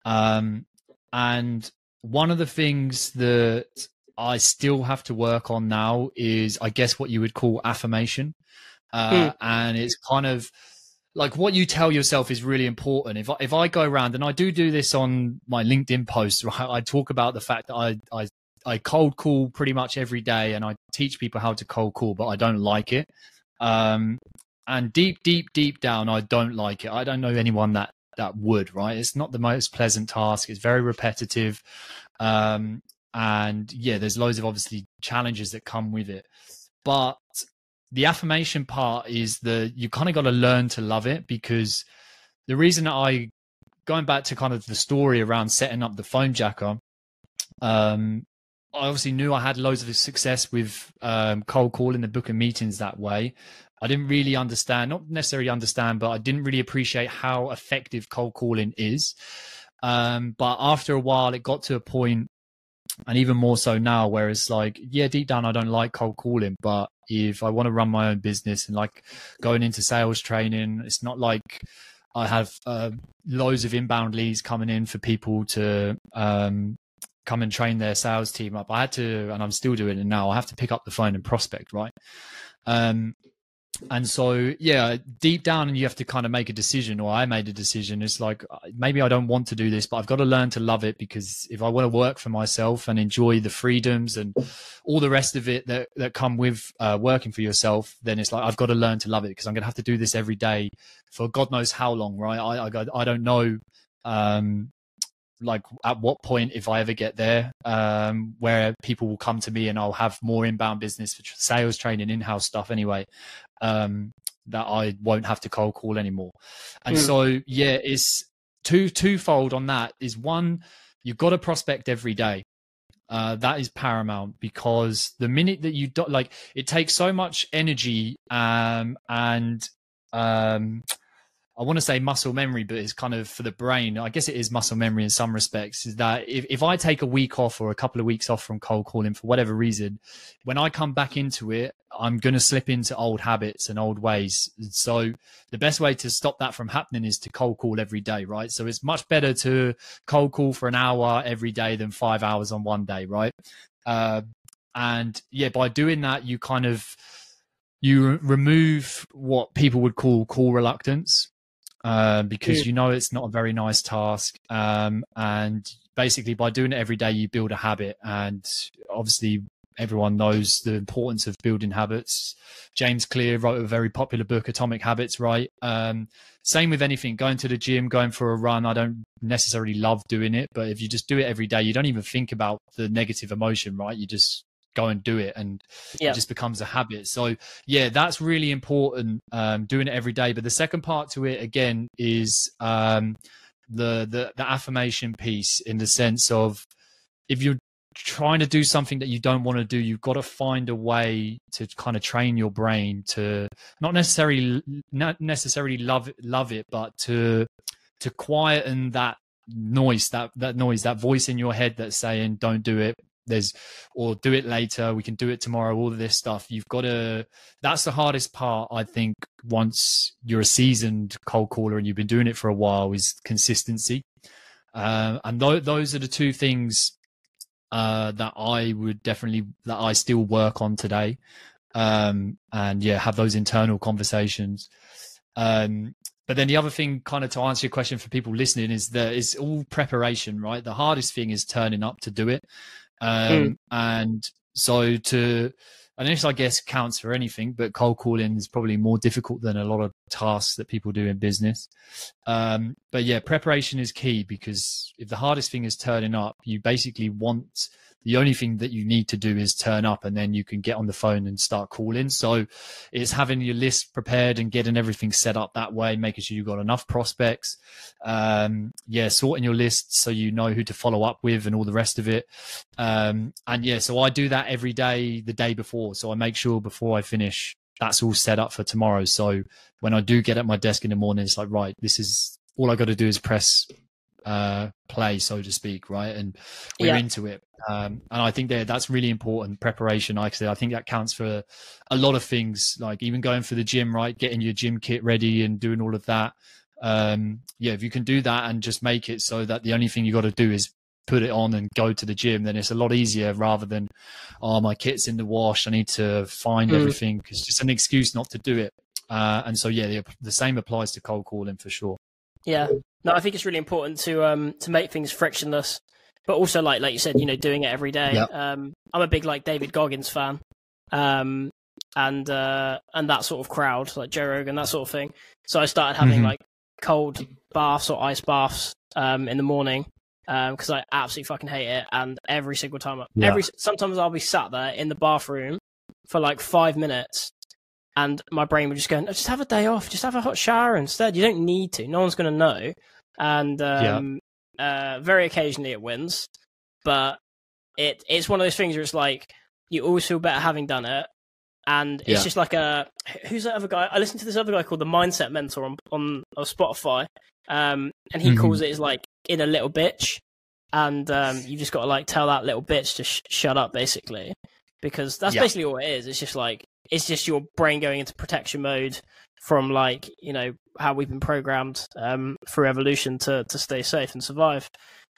Um, and one of the things that I still have to work on now is, I guess, what you would call affirmation. Uh, mm. And it's kind of like what you tell yourself is really important. If I, if I go around and I do do this on my LinkedIn posts, right, I talk about the fact that I, I, I cold call pretty much every day and I teach people how to cold call, but I don't like it. Um, and deep, deep, deep down, I don't like it. I don't know anyone that that would. Right? It's not the most pleasant task. It's very repetitive, um, and yeah, there's loads of obviously challenges that come with it. But the affirmation part is the you kind of got to learn to love it because the reason I going back to kind of the story around setting up the Phonejacker um, I obviously knew I had loads of success with um, cold calling the book and meetings that way. I didn't really understand, not necessarily understand, but I didn't really appreciate how effective cold calling is. Um, but after a while, it got to a point, and even more so now, where it's like, yeah, deep down, I don't like cold calling, but if I want to run my own business and like going into sales training, it's not like I have uh, loads of inbound leads coming in for people to um, come and train their sales team up. I had to, and I'm still doing it now. I have to pick up the phone and prospect, right? Um, and so yeah deep down and you have to kind of make a decision or i made a decision. It's like uh, maybe i don't want to do this but i've got to learn to love it because if i want to work for myself and enjoy the freedoms and all the rest of it that, that come with uh, working for yourself then it's like i've got to learn to love it because i'm going to have to do this every day for god knows how long right? I i, I don't know um, like at what point if i ever get there um, where people will come to me and i'll have more inbound business for sales training in-house stuff anyway um, that i won't have to cold call anymore and mm. so yeah it's two twofold on that is one you've got to prospect every day uh, that is paramount because the minute that you do, like it takes so much energy um, and um, I want to say muscle memory, but it's kind of for the brain. I guess it is muscle memory in some respects. Is that if, if I take a week off or a couple of weeks off from cold calling for whatever reason, when I come back into it, I'm going to slip into old habits and old ways. So the best way to stop that from happening is to cold call every day, right? So it's much better to cold call for an hour every day than five hours on one day, right? Uh, and yeah, by doing that, you kind of you remove what people would call call reluctance uh, because mm. you know it's not a very nice task. Um, and basically, by doing it every day, you build a habit. And obviously, everyone knows the importance of building habits. James Clear wrote a very popular book, Atomic Habits, right? Um, same with anything, going to the gym, going for a run. I don't necessarily love doing it, but if you just do it every day, you don't even think about the negative emotion, right? You just go and do it and yeah. it just becomes a habit. So yeah that's really important um, doing it every day. But the second part to it again is um, the, the the affirmation piece in the sense of if you're trying to do something that you don't want to do you've got to find a way to kind of train your brain to not necessarily not necessarily love it, love it but to to quieten that noise that that noise that voice in your head that's saying don't do it there's or do it later we can do it tomorrow all of this stuff you've got to that's the hardest part i think once you're a seasoned cold caller and you've been doing it for a while is consistency uh, and th- those are the two things uh, that i would definitely that i still work on today um, and yeah have those internal conversations um, but then the other thing, kind of to answer your question for people listening, is that it's all preparation, right? The hardest thing is turning up to do it. Um, mm. And so to, and this I guess counts for anything, but cold calling is probably more difficult than a lot of tasks that people do in business. Um, but yeah, preparation is key because if the hardest thing is turning up, you basically want the only thing that you need to do is turn up and then you can get on the phone and start calling. So it's having your list prepared and getting everything set up that way, making sure you've got enough prospects. Um, yeah, sorting your list so you know who to follow up with and all the rest of it. Um, and yeah, so I do that every day, the day before. So I make sure before I finish, that's all set up for tomorrow. So when I do get at my desk in the morning, it's like, right, this is all I got to do is press uh, play, so to speak, right? And we're yeah. into it. Um, and I think that that's really important preparation. Like I said, I think that counts for a lot of things, like even going for the gym, right? Getting your gym kit ready and doing all of that. Um, yeah, if you can do that and just make it so that the only thing you got to do is put it on and go to the gym, then it's a lot easier rather than, oh, my kit's in the wash. I need to find mm. everything. It's just an excuse not to do it. Uh, and so, yeah, the, the same applies to cold calling for sure. Yeah, no, I think it's really important to um to make things frictionless, but also like like you said, you know, doing it every day. Yep. Um, I'm a big like David Goggins fan, um, and uh, and that sort of crowd, like Joe Rogan, that sort of thing. So I started having mm-hmm. like cold baths or ice baths um in the morning um because um, I absolutely fucking hate it. And every single time, yeah. every sometimes I'll be sat there in the bathroom for like five minutes, and my brain would just go, just have a day off, just have a hot shower instead. You don't need to. No one's going to know. And um, yeah. uh, very occasionally it wins, but it it's one of those things where it's like you always feel better having done it. And it's yeah. just like a who's that other guy? I listened to this other guy called the Mindset Mentor on on, on Spotify, um, and he mm-hmm. calls it is like in a little bitch, and um, you just got to like tell that little bitch to sh- shut up, basically, because that's yeah. basically all it is. It's just like it's just your brain going into protection mode from like you know how we've been programmed um, through evolution to to stay safe and survive.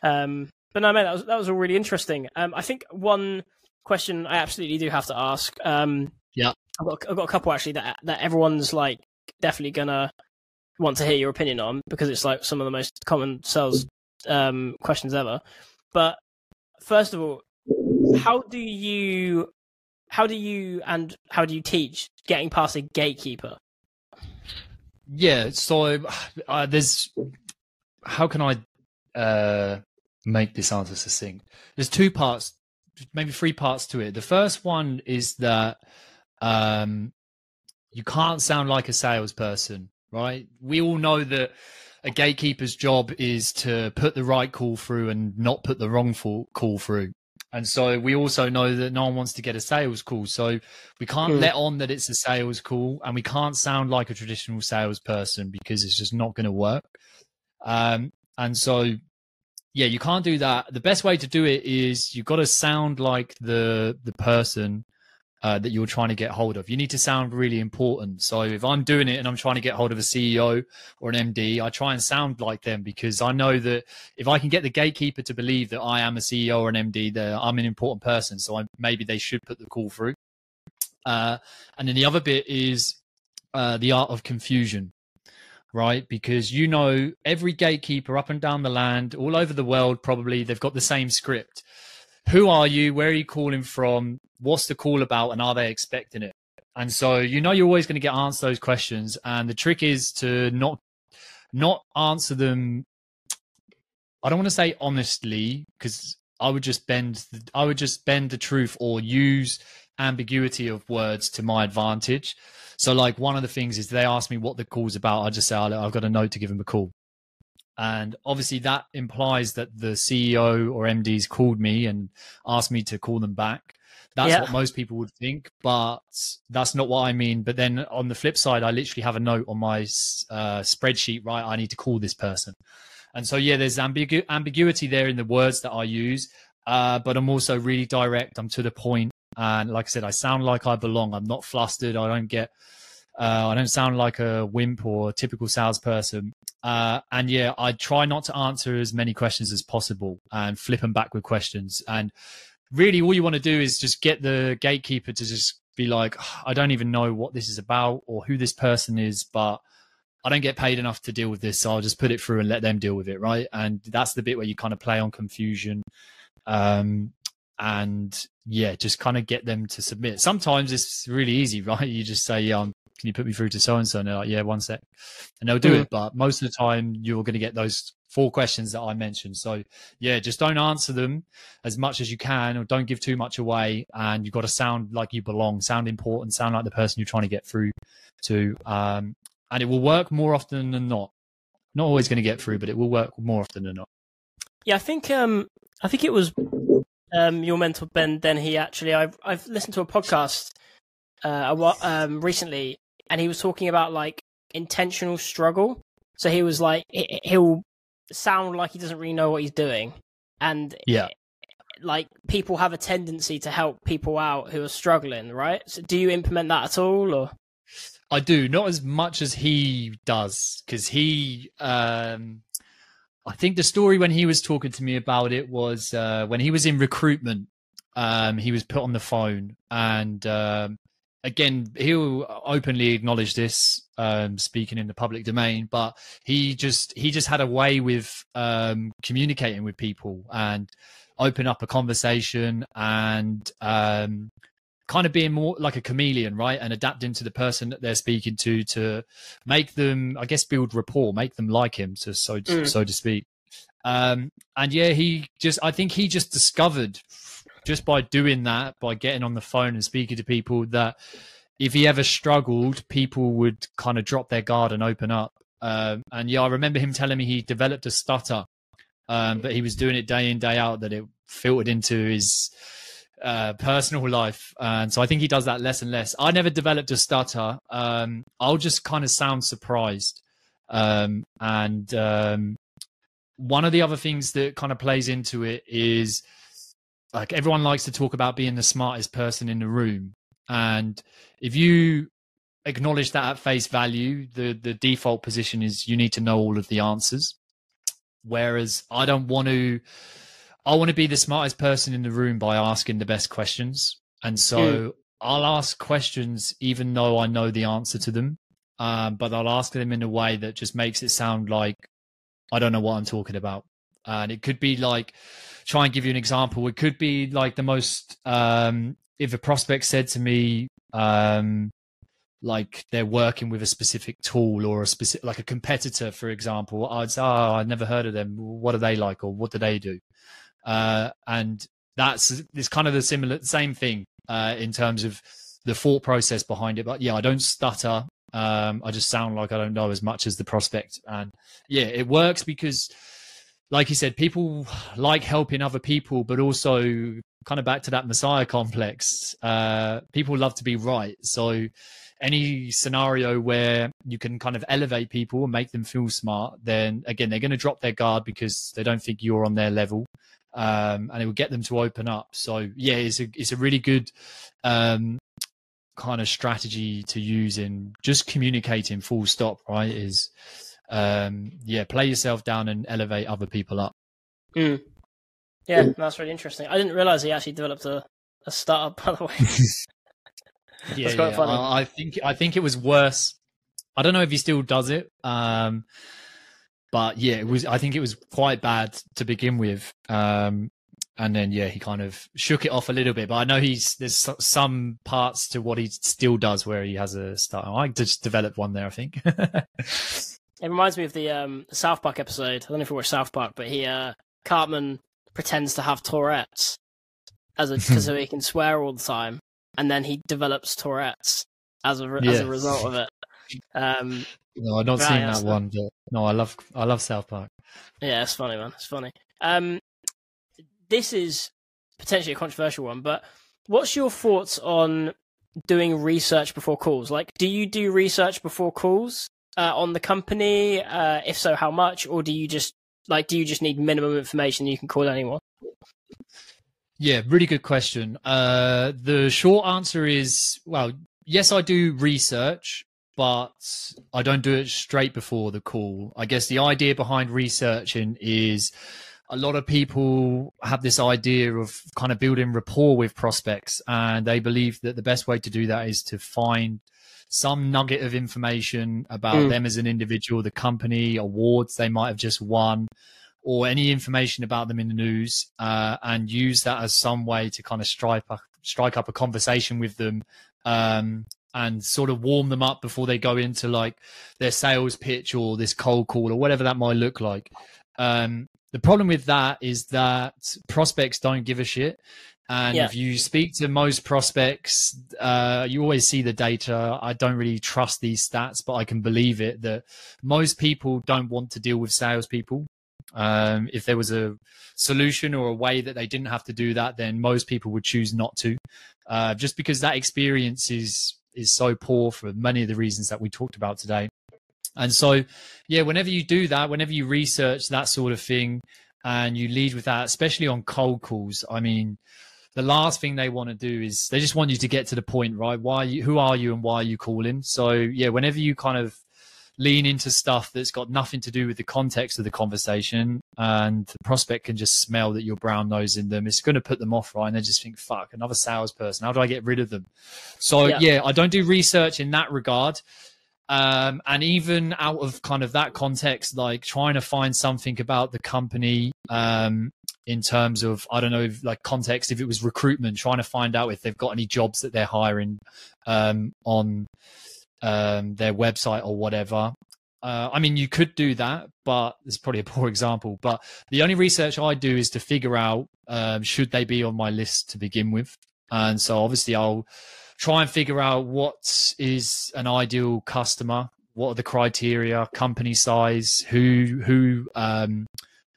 Um, but no, man, that was that was all really interesting. Um, I think one question I absolutely do have to ask. Um, yeah, I've got I've got a couple actually that that everyone's like definitely gonna want to hear your opinion on because it's like some of the most common sales um, questions ever. But first of all, how do you how do you and how do you teach getting past a gatekeeper? Yeah, so uh, there's how can I uh, make this answer succinct? There's two parts, maybe three parts to it. The first one is that um, you can't sound like a salesperson, right? We all know that a gatekeeper's job is to put the right call through and not put the wrong call through. And so we also know that no one wants to get a sales call. So we can't mm. let on that it's a sales call and we can't sound like a traditional salesperson because it's just not going to work. Um, and so, yeah, you can't do that. The best way to do it is you've got to sound like the, the person uh, that you're trying to get hold of. You need to sound really important. So if I'm doing it and I'm trying to get hold of a CEO or an MD, I try and sound like them because I know that if I can get the gatekeeper to believe that I am a CEO or an MD, that I'm an important person. So I, maybe they should put the call through. Uh, and then the other bit is uh, the art of confusion right? Because you know, every gatekeeper up and down the land, all over the world, probably they've got the same script who are you? Where are you calling from? What's the call about? And are they expecting it? And so you know you're always going to get asked those questions. And the trick is to not not answer them. I don't want to say honestly because I would just bend. I would just bend the truth or use ambiguity of words to my advantage. So like one of the things is they ask me what the call's about. I just say oh, I've got a note to give them a call. And obviously, that implies that the CEO or MDs called me and asked me to call them back. That's yeah. what most people would think, but that's not what I mean. But then on the flip side, I literally have a note on my uh, spreadsheet, right? I need to call this person. And so, yeah, there's ambigu- ambiguity there in the words that I use, uh, but I'm also really direct. I'm to the point. And like I said, I sound like I belong. I'm not flustered. I don't get uh, I don't sound like a wimp or a typical salesperson. Uh, and yeah, I try not to answer as many questions as possible and flip them back with questions. And really, all you want to do is just get the gatekeeper to just be like, I don't even know what this is about or who this person is, but I don't get paid enough to deal with this. So I'll just put it through and let them deal with it. Right. And that's the bit where you kind of play on confusion. Um, and yeah, just kind of get them to submit. Sometimes it's really easy, right? You just say, yeah, I'm can you put me through to so and so? And they're like, yeah, one sec. And they'll do mm. it. But most of the time, you're going to get those four questions that I mentioned. So, yeah, just don't answer them as much as you can or don't give too much away. And you've got to sound like you belong, sound important, sound like the person you're trying to get through to. Um, and it will work more often than not. Not always going to get through, but it will work more often than not. Yeah, I think um, I think it was um, your mentor Ben Dennehy. Actually, I've I've listened to a podcast uh, um, recently, and he was talking about like intentional struggle. So he was like, he'll sound like he doesn't really know what he's doing, and yeah, like people have a tendency to help people out who are struggling, right? So do you implement that at all, or? I do not as much as he does because he, um, I think the story when he was talking to me about it was uh, when he was in recruitment. Um, he was put on the phone and um, again, he'll openly acknowledge this, um, speaking in the public domain. But he just he just had a way with um, communicating with people and open up a conversation and um, kind of being more like a chameleon, right? And adapting to the person that they're speaking to to make them, I guess, build rapport, make them like him, to so mm. so to speak. Um, and yeah, he just I think he just discovered just by doing that, by getting on the phone and speaking to people, that if he ever struggled, people would kind of drop their guard and open up. Um, and yeah, I remember him telling me he developed a stutter, um, but he was doing it day in, day out, that it filtered into his uh, personal life. And so I think he does that less and less. I never developed a stutter. Um, I'll just kind of sound surprised. Um, and um, one of the other things that kind of plays into it is like everyone likes to talk about being the smartest person in the room. And if you acknowledge that at face value the the default position is you need to know all of the answers. Whereas i don't want to i want to be the smartest person in the room by asking the best questions. And so mm. i'll ask questions even though i know the answer to them. Um, but i'll ask them in a way that just makes it sound like i don't know what i'm talking about and it could be like try and give you an example. It could be like the most um, if a prospect said to me, um, like they're working with a specific tool or a specific like a competitor, for example, I'd say, "Oh, I've never heard of them. What are they like, or what do they do?" Uh, and that's it's kind of the similar same thing uh, in terms of the thought process behind it. But yeah, I don't stutter. Um, I just sound like I don't know as much as the prospect, and yeah, it works because like you said, people like helping other people, but also kind of back to that messiah complex. Uh, people love to be right, so any scenario where you can kind of elevate people and make them feel smart, then again they're going to drop their guard because they don't think you're on their level, um, and it will get them to open up. So yeah, it's a it's a really good um, kind of strategy to use in just communicating. Full stop. Right? Is um, yeah, play yourself down and elevate other people up. Mm. Yeah, that's really interesting. I didn't realize he actually developed a, a startup, by the way. yeah, yeah. I, I, think I think it was worse. I don't know if he still does it, um, but yeah, it was. I think it was quite bad to begin with, um, and then yeah, he kind of shook it off a little bit. But I know he's there's some parts to what he still does where he has a start. I just developed one there, I think. It reminds me of the um, South Park episode. I don't know if you watch South Park, but he uh, Cartman pretends to have Tourette's as a so he can swear all the time, and then he develops Tourette's as a yes. as a result of it. Um, no, I've not seen that one, but no, I love I love South Park. Yeah, it's funny, man. It's funny. Um, this is potentially a controversial one, but what's your thoughts on doing research before calls? Like, do you do research before calls? Uh, on the company? Uh, if so, how much? Or do you just like do you just need minimum information you can call anyone? Yeah, really good question. Uh, the short answer is well, yes, I do research, but I don't do it straight before the call. I guess the idea behind researching is a lot of people have this idea of kind of building rapport with prospects, and they believe that the best way to do that is to find some nugget of information about mm. them as an individual, the company, awards they might have just won, or any information about them in the news, uh, and use that as some way to kind of strike up, strike up a conversation with them. Um, and sort of warm them up before they go into like their sales pitch or this cold call or whatever that might look like. Um, the problem with that is that prospects don't give a shit. And yeah. if you speak to most prospects, uh, you always see the data. I don't really trust these stats, but I can believe it that most people don't want to deal with salespeople. Um, if there was a solution or a way that they didn't have to do that, then most people would choose not to, uh, just because that experience is is so poor for many of the reasons that we talked about today. And so, yeah, whenever you do that, whenever you research that sort of thing, and you lead with that, especially on cold calls, I mean the last thing they want to do is they just want you to get to the point, right? Why you, who are you and why are you calling? So yeah, whenever you kind of lean into stuff that's got nothing to do with the context of the conversation and the prospect can just smell that you're brown nosing them, it's going to put them off, right? And they just think, fuck, another salesperson. How do I get rid of them? So yeah, yeah I don't do research in that regard. Um, and even out of kind of that context, like trying to find something about the company um, in terms of I don't know like context if it was recruitment trying to find out if they've got any jobs that they're hiring um, on um, their website or whatever. Uh, I mean, you could do that, but it's probably a poor example. But the only research I do is to figure out um, should they be on my list to begin with, and so obviously I'll try and figure out what is an ideal customer, what are the criteria, company size, who who um,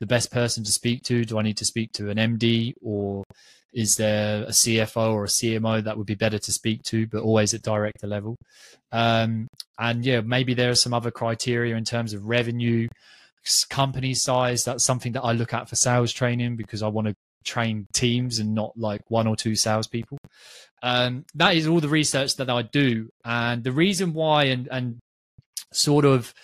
the best person to speak to? Do I need to speak to an MD or is there a CFO or a CMO that would be better to speak to, but always at director level? Um, and yeah, maybe there are some other criteria in terms of revenue, company size. That's something that I look at for sales training because I want to train teams and not like one or two salespeople. Um, that is all the research that I do. And the reason why, and, and sort of,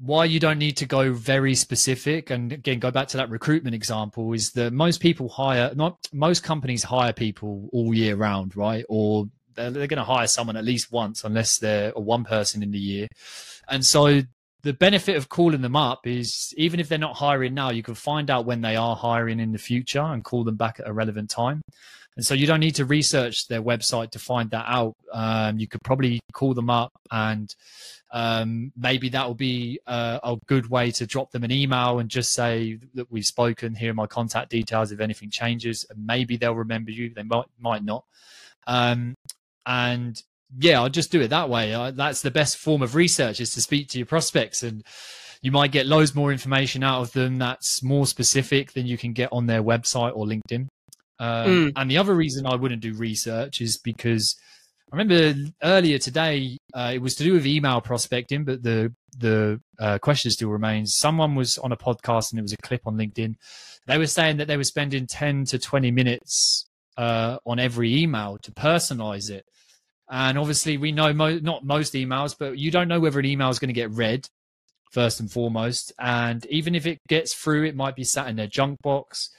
why you don't need to go very specific and again go back to that recruitment example is that most people hire not most companies hire people all year round right? Or they're, they're going to hire someone at least once unless they're a one person in the year. And so the benefit of calling them up is even if they're not hiring now you can find out when they are hiring in the future and call them back at a relevant time and so you don't need to research their website to find that out um, you could probably call them up and um, maybe that will be a good way to drop them an email and just say that we've spoken. Here are my contact details if anything changes. And maybe they'll remember you. They might might not. Um, and yeah, I'll just do it that way. that's the best form of research is to speak to your prospects and you might get loads more information out of them that's more specific than you can get on their website or LinkedIn. Um, mm. And the other reason I wouldn't do research is because I remember earlier today uh, it was to do with email prospecting, but the the uh, question still remains. Someone was on a podcast and it was a clip on LinkedIn. They were saying that they were spending ten to twenty minutes uh, on every email to personalize it. And obviously, we know mo- not most emails, but you don't know whether an email is going to get read first and foremost. And even if it gets through, it might be sat in their junk box.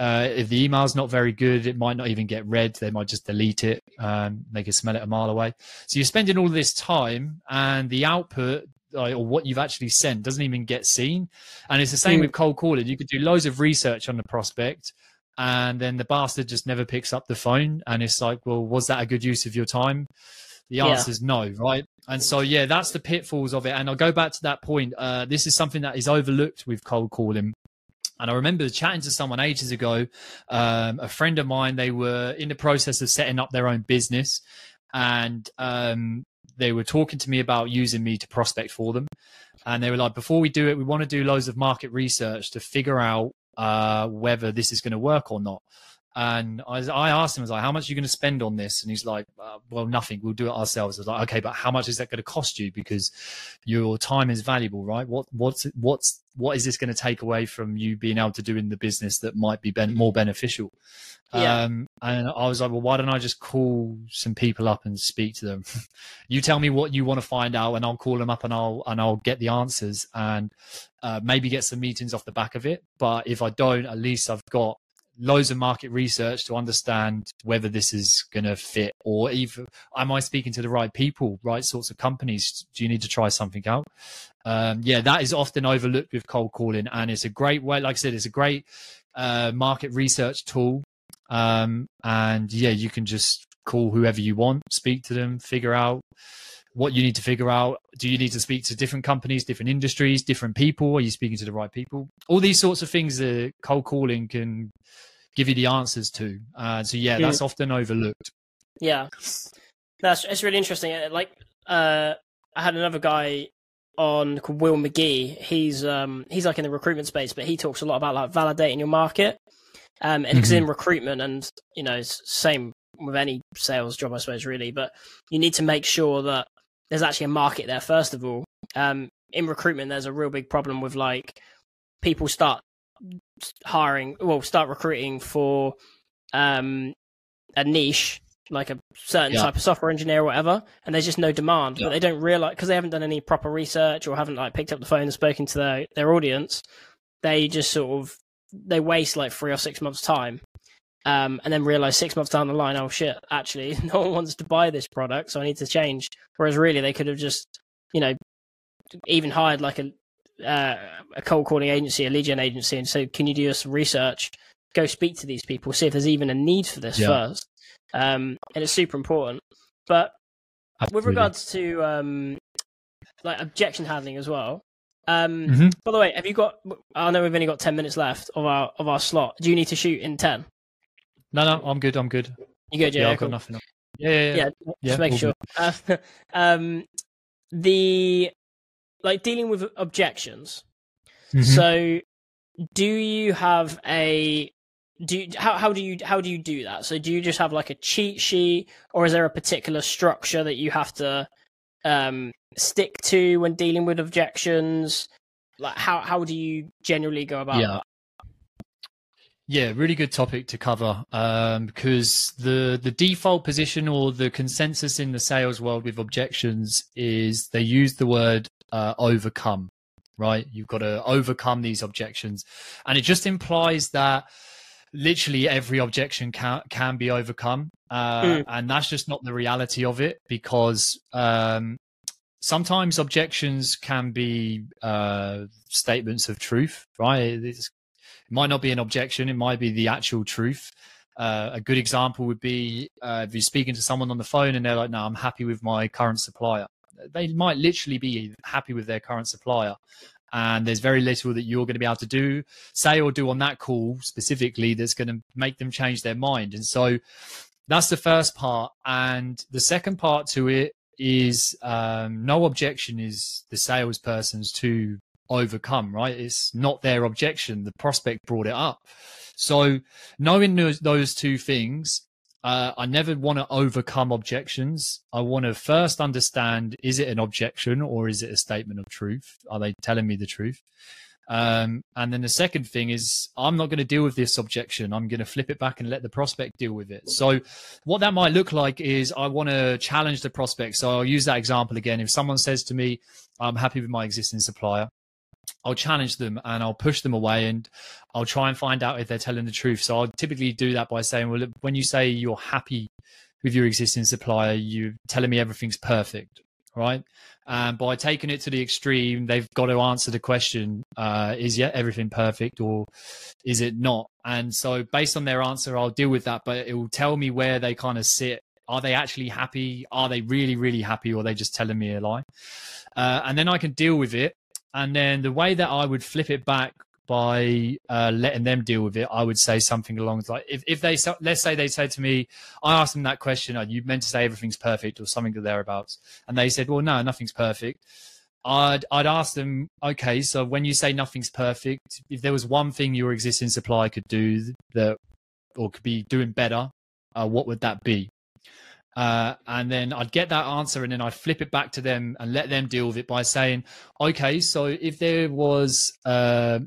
Uh, if the email's not very good, it might not even get read. They might just delete it. Um, they can smell it a mile away. So you're spending all this time, and the output or what you've actually sent doesn't even get seen. And it's the same mm. with cold calling. You could do loads of research on the prospect, and then the bastard just never picks up the phone. And it's like, well, was that a good use of your time? The answer is yeah. no, right? And so, yeah, that's the pitfalls of it. And I'll go back to that point. Uh, this is something that is overlooked with cold calling. And I remember chatting to someone ages ago, um, a friend of mine, they were in the process of setting up their own business and um, they were talking to me about using me to prospect for them. And they were like, before we do it, we want to do loads of market research to figure out uh, whether this is going to work or not. And I, I asked him, I was like, how much are you going to spend on this? And he's like, uh, well, nothing. We'll do it ourselves. I was like, okay, but how much is that going to cost you? Because your time is valuable, right? What, what's, what's, what is this going to take away from you being able to do in the business that might be ben- more beneficial? Yeah. Um, and I was like, well, why don't I just call some people up and speak to them? you tell me what you want to find out and I'll call them up and I'll, and I'll get the answers and, uh, maybe get some meetings off the back of it. But if I don't, at least I've got loads of market research to understand whether this is going to fit or even am I speaking to the right people, right sorts of companies? Do you need to try something out? Um, yeah, that is often overlooked with cold calling, and it's a great way. Like I said, it's a great uh, market research tool. Um, and yeah, you can just call whoever you want, speak to them, figure out what you need to figure out. Do you need to speak to different companies, different industries, different people? Are you speaking to the right people? All these sorts of things that cold calling can give you the answers to. Uh, so yeah, that's mm. often overlooked. Yeah, that's it's really interesting. Uh, like uh, I had another guy on called Will McGee. He's um he's like in the recruitment space, but he talks a lot about like validating your market. Um, and because mm-hmm. in recruitment, and you know, same with any sales job, I suppose, really. But you need to make sure that there's actually a market there first of all. Um, in recruitment, there's a real big problem with like people start hiring, well, start recruiting for um, a niche, like a certain yeah. type of software engineer or whatever, and there's just no demand. Yeah. But they don't realize because they haven't done any proper research or haven't like picked up the phone and spoken to their their audience. They just sort of they waste like three or six months time. Um, and then realize six months down the line, oh shit, actually, no one wants to buy this product, so I need to change. Whereas really, they could have just, you know, even hired like a uh, a cold calling agency, a lead gen agency, and say, "Can you do some research? Go speak to these people, see if there's even a need for this yeah. first. Um, and it's super important. But Absolutely. with regards to um, like objection handling as well. Um, mm-hmm. By the way, have you got? I know we've only got ten minutes left of our of our slot. Do you need to shoot in ten? No, no, I'm good. I'm good. You good? Yeah, yeah I've cool. got nothing. Yeah, yeah, yeah. yeah, yeah make sure. Uh, um, the like dealing with objections. Mm-hmm. So, do you have a do you, how how do you how do you do that? So, do you just have like a cheat sheet, or is there a particular structure that you have to um, stick to when dealing with objections? Like, how how do you generally go about yeah. that? Yeah, really good topic to cover um, because the the default position or the consensus in the sales world with objections is they use the word uh, overcome, right? You've got to overcome these objections, and it just implies that literally every objection can can be overcome, uh, mm. and that's just not the reality of it because um, sometimes objections can be uh, statements of truth, right? It's it might not be an objection, it might be the actual truth. Uh, a good example would be uh, if you're speaking to someone on the phone and they're like, no, I'm happy with my current supplier. They might literally be happy with their current supplier. And there's very little that you're going to be able to do, say, or do on that call specifically that's going to make them change their mind. And so that's the first part. And the second part to it is um, no objection is the salesperson's to overcome, right? It's not their objection. The prospect brought it up. So knowing those, two things, uh, I never want to overcome objections. I want to first understand is it an objection or is it a statement of truth? Are they telling me the truth? Um, and then the second thing is, I'm not going to deal with this objection. I'm going to flip it back and let the prospect deal with it. So, what that might look like is I want to challenge the prospect. So, I'll use that example again. If someone says to me, I'm happy with my existing supplier, I'll challenge them and I'll push them away and I'll try and find out if they're telling the truth. So, I'll typically do that by saying, Well, when you say you're happy with your existing supplier, you're telling me everything's perfect right? And by taking it to the extreme, they've got to answer the question: uh, Is yet everything perfect, or is it not? And so, based on their answer, I'll deal with that. But it will tell me where they kind of sit. Are they actually happy? Are they really, really happy, or are they just telling me a lie? Uh, and then I can deal with it. And then the way that I would flip it back by uh, letting them deal with it, I would say something along the like if, if they let's say they said to me, I asked them that question, are you meant to say everything's perfect or something or thereabouts, and they said, well, no, nothing's perfect. I'd I'd ask them, okay, so when you say nothing's perfect, if there was one thing your existing supply could do that or could be doing better, uh, what would that be? Uh, and then I'd get that answer and then I'd flip it back to them and let them deal with it by saying, okay, so if there was uh,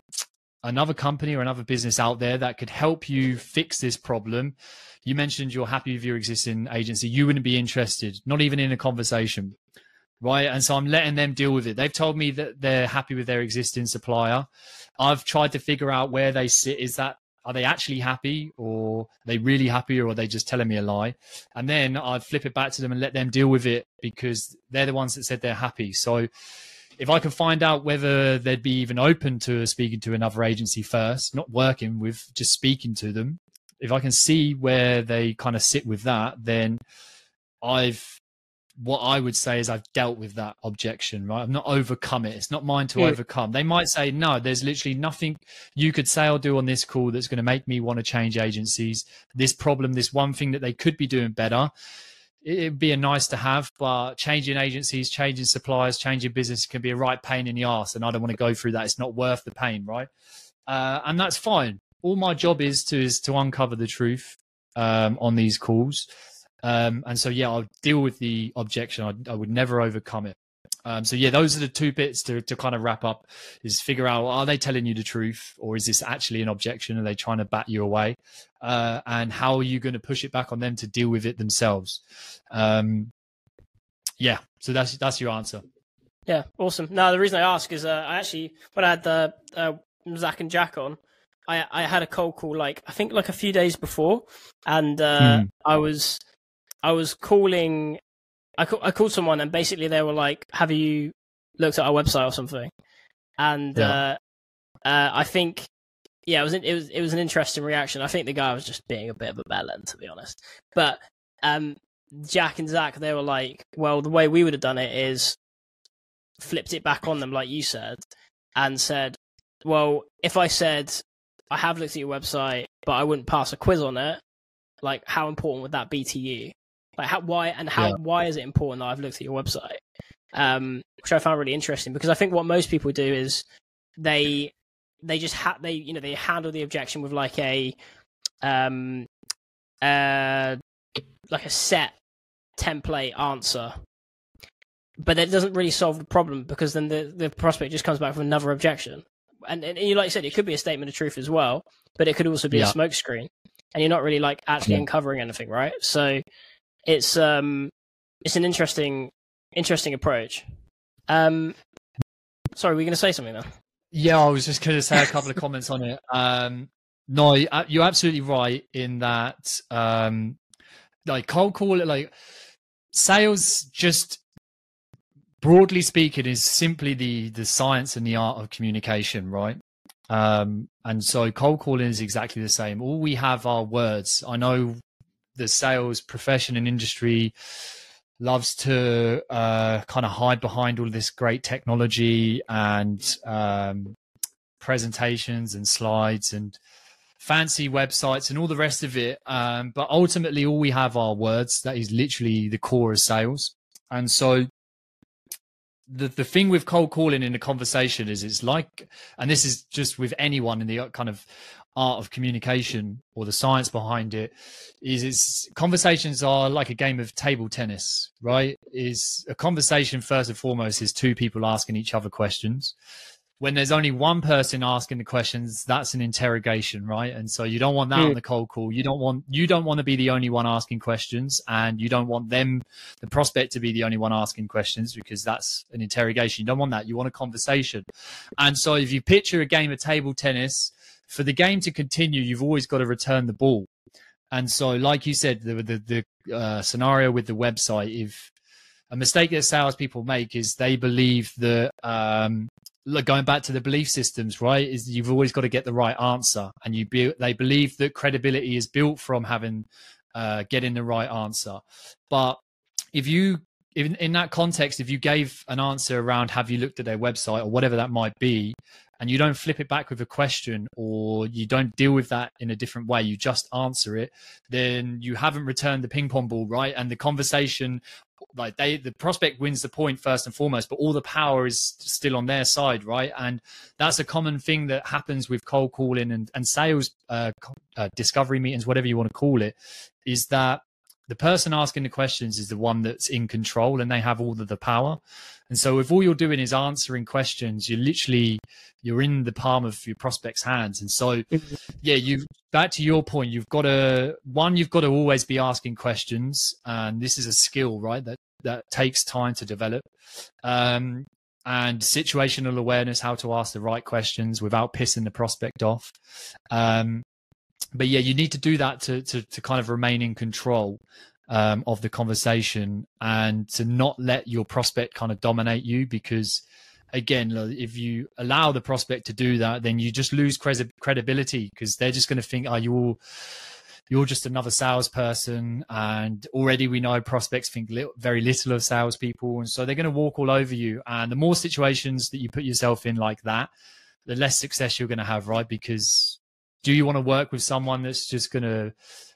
another company or another business out there that could help you fix this problem. You mentioned you're happy with your existing agency. You wouldn't be interested, not even in a conversation. Right. And so I'm letting them deal with it. They've told me that they're happy with their existing supplier. I've tried to figure out where they sit. Is that are they actually happy or are they really happy or are they just telling me a lie? And then i'd flip it back to them and let them deal with it because they're the ones that said they're happy. So if I can find out whether they'd be even open to speaking to another agency first, not working with, just speaking to them, if I can see where they kind of sit with that, then I've what I would say is I've dealt with that objection, right? I've not overcome it. It's not mine to yeah. overcome. They might say, no, there's literally nothing you could say or do on this call that's going to make me want to change agencies. This problem, this one thing that they could be doing better it'd be a nice to have, but changing agencies, changing suppliers, changing business can be a right pain in the ass, and I don't want to go through that. It's not worth the pain, right? Uh, and that's fine. All my job is to is to uncover the truth um, on these calls, um, and so yeah, I'll deal with the objection. I, I would never overcome it. Um, so yeah, those are the two bits to, to kind of wrap up is figure out, are they telling you the truth or is this actually an objection? Are they trying to bat you away? Uh, and how are you going to push it back on them to deal with it themselves? Um, yeah. So that's, that's your answer. Yeah. Awesome. Now, the reason I ask is, uh, I actually, when I had the, uh, Zach and Jack on, I, I had a cold call, like, I think like a few days before and, uh, hmm. I was, I was calling I, I called someone and basically they were like, "Have you looked at our website or something?" And yeah. uh, uh, I think, yeah, it was an, it was it was an interesting reaction. I think the guy was just being a bit of a bellend, to be honest. But um, Jack and Zach, they were like, "Well, the way we would have done it is flipped it back on them, like you said, and said, well, if I said I have looked at your website, but I wouldn't pass a quiz on it, like how important would that be to you?" Like how why and how yeah. why is it important that I've looked at your website? Um, which I found really interesting because I think what most people do is they they just ha- they you know they handle the objection with like a um uh like a set template answer but that doesn't really solve the problem because then the, the prospect just comes back with another objection. And, and you like you said, it could be a statement of truth as well, but it could also be yeah. a smokescreen, and you're not really like actually yeah. uncovering anything, right? So it's um it's an interesting interesting approach. Um, sorry, were you going to say something then? Yeah, I was just going to say a couple of comments on it. Um, no, you're absolutely right in that. Um, like cold call it like sales just broadly speaking is simply the the science and the art of communication right um and so cold calling is exactly the same all we have are words i know the sales profession and industry loves to uh, kind of hide behind all this great technology and um, presentations and slides and fancy websites and all the rest of it. Um, but ultimately, all we have are words. That is literally the core of sales. And so, the the thing with cold calling in a conversation is it's like, and this is just with anyone in the kind of art of communication or the science behind it is it's conversations are like a game of table tennis right is a conversation first and foremost is two people asking each other questions when there's only one person asking the questions, that's an interrogation, right? And so you don't want that mm. on the cold call. You don't want you don't want to be the only one asking questions, and you don't want them, the prospect, to be the only one asking questions because that's an interrogation. You don't want that. You want a conversation. And so if you picture a game of table tennis, for the game to continue, you've always got to return the ball. And so, like you said, the the, the uh, scenario with the website, if a mistake that salespeople make is they believe that um, going back to the belief systems, right? Is you've always got to get the right answer, and you be, they believe that credibility is built from having uh, getting the right answer. But if you in, in that context, if you gave an answer around have you looked at their website or whatever that might be, and you don't flip it back with a question or you don't deal with that in a different way, you just answer it, then you haven't returned the ping pong ball, right? And the conversation like they the prospect wins the point first and foremost but all the power is still on their side right and that's a common thing that happens with cold calling and, and sales uh, uh, discovery meetings whatever you want to call it is that the person asking the questions is the one that's in control and they have all of the power. And so if all you're doing is answering questions you're literally you're in the palm of your prospect's hands. And so mm-hmm. yeah you back to your point you've got to one you've got to always be asking questions. And this is a skill right that that takes time to develop. Um, and situational awareness how to ask the right questions without pissing the prospect off. Um, but yeah, you need to do that to to, to kind of remain in control um, of the conversation and to not let your prospect kind of dominate you because again if you allow the prospect to do that then you just lose credibility because they're just going to think are oh, you all you're just another salesperson, and already we know prospects think very little of salespeople, and so they're going to walk all over you. And the more situations that you put yourself in like that, the less success you're going to have, right? Because do you want to work with someone that's just going to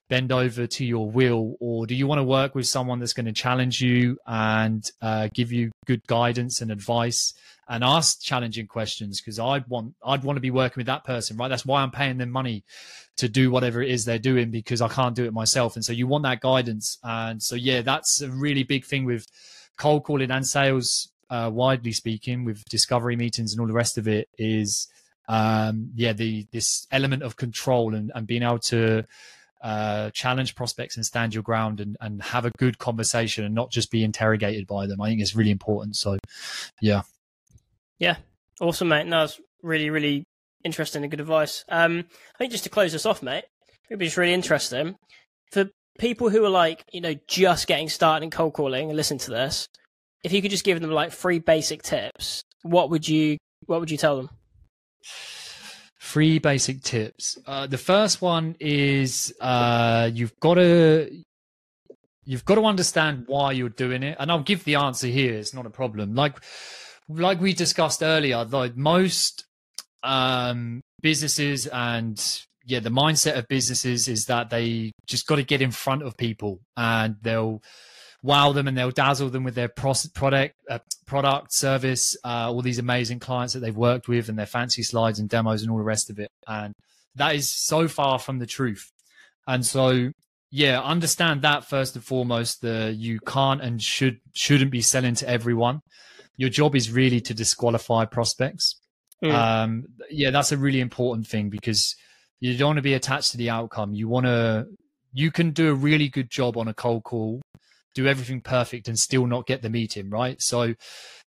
bend over to your will? Or do you want to work with someone that's going to challenge you and uh, give you good guidance and advice and ask challenging questions? Because i'd want i'd want to be working with that person right? That's why i'm paying them money to do whatever it is they're doing because i can't do it myself. And so you want that guidance. And so yeah that's a really big thing with cold calling and sales uh, widely speaking with discovery meetings and all the rest of it is um, yeah, the this element of control and, and being able to uh, challenge prospects and stand your ground and, and have a good conversation and not just be interrogated by them. I think is really important. So, yeah, yeah, awesome, mate. No, it's really, really interesting and good advice. Um, I think just to close this off, mate, it'd be just really interesting for people who are like, you know, just getting started in cold calling and listen to this. If you could just give them like three basic tips, what would you what would you tell them? Three basic tips. Uh, the first one is uh, you've got to you've got to understand why you're doing it, and I'll give the answer here. It's not a problem. Like like we discussed earlier, like most um, businesses and yeah, the mindset of businesses is that they just got to get in front of people and they'll wow them and they'll dazzle them with their product, uh, product service, uh, all these amazing clients that they've worked with and their fancy slides and demos and all the rest of it. And that is so far from the truth. And so, yeah, understand that first and foremost. The you can't and should shouldn't be selling to everyone. Your job is really to disqualify prospects. Mm. Um, yeah, that's a really important thing because you don't want to be attached to the outcome. You want to you can do a really good job on a cold call do everything perfect and still not get the meeting, right? So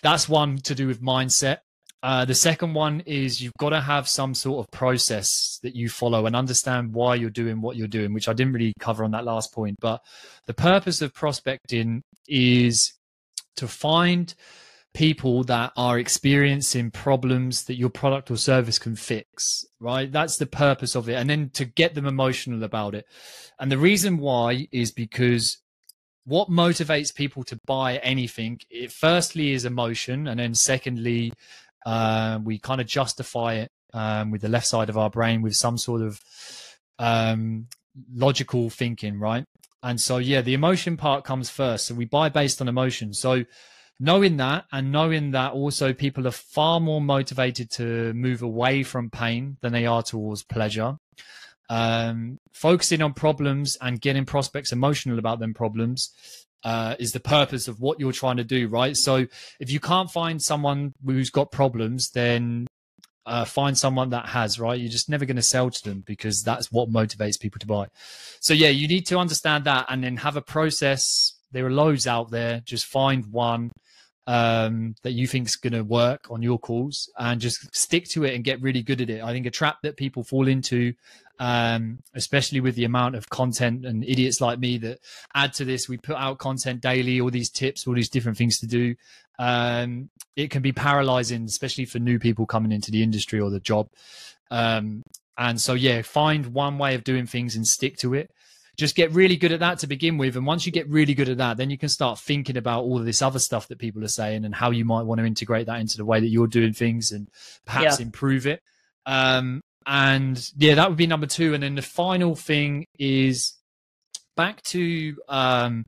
that's one to do with mindset. Uh, the second one is you've got to have some sort of process that you follow and understand why you're doing what you're doing, which I didn't really cover on that last point. But the purpose of prospecting is to find people that are experiencing problems that your product or service can fix, right? That's the purpose of it. And then to get them emotional about it. And the reason why is because what motivates people to buy anything? It firstly is emotion and then secondly uh, we kind of justify it um, with the left side of our brain with some sort of um, logical thinking right? And so yeah the emotion part comes first. So we buy based on emotion. So knowing that and knowing that also people are far more motivated to move away from pain than they are towards pleasure um, focusing on problems and getting prospects emotional about them problems uh, is the purpose of what you're trying to do right? So if you can't find someone who's got problems then uh, find someone that has right? You're just never going to sell to them because that's what motivates people to buy. So yeah you need to understand that and then have a process. There are loads out there. Just find one um, that you think is going to work on your calls and just stick to it and get really good at it. I think a trap that people fall into, um, especially with the amount of content and idiots like me that add to this, we put out content daily, all these tips, all these different things to do. Um, it can be paralyzing, especially for new people coming into the industry or the job. Um, and so, yeah, find one way of doing things and stick to it just get really good at that to begin with. And once you get really good at that, then you can start thinking about all of this other stuff that people are saying and how you might want to integrate that into the way that you're doing things and perhaps yeah. improve it. Um, and yeah, that would be number two. And then the final thing is back to um,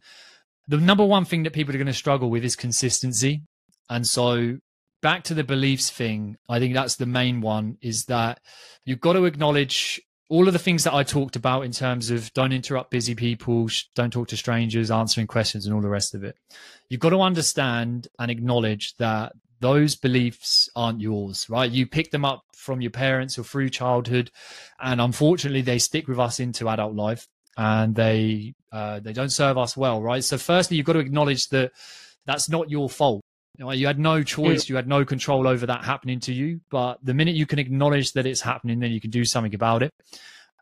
the number one thing that people are going to struggle with is consistency. And so back to the beliefs thing, I think that's the main one is that you've got to acknowledge all of the things that I talked about in terms of don't interrupt busy people, don't talk to strangers, answering questions, and all the rest of it. You've got to understand and acknowledge that those beliefs aren't yours, right? You pick them up from your parents or through childhood, and unfortunately, they stick with us into adult life, and they uh, they don't serve us well, right? So, firstly, you've got to acknowledge that that's not your fault. You, know, you had no choice, you had no control over that happening to you. But the minute you can acknowledge that it's happening, then you can do something about it.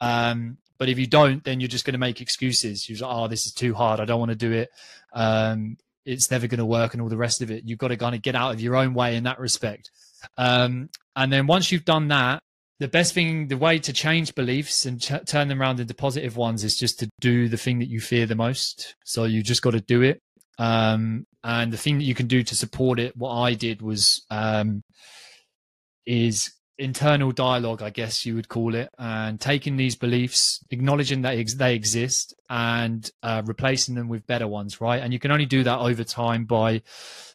Um, but if you don't, then you're just going to make excuses. You're like, oh, this is too hard. I don't want to do it. Um, it's never going to work and all the rest of it. You've got to kind of get out of your own way in that respect. Um, and then once you've done that, the best thing, the way to change beliefs and ch- turn them around into positive ones is just to do the thing that you fear the most. So you just got to do it. Um, and the thing that you can do to support it, what I did was, um, is internal dialogue, I guess you would call it, and taking these beliefs, acknowledging that they exist, and uh, replacing them with better ones, right? And you can only do that over time by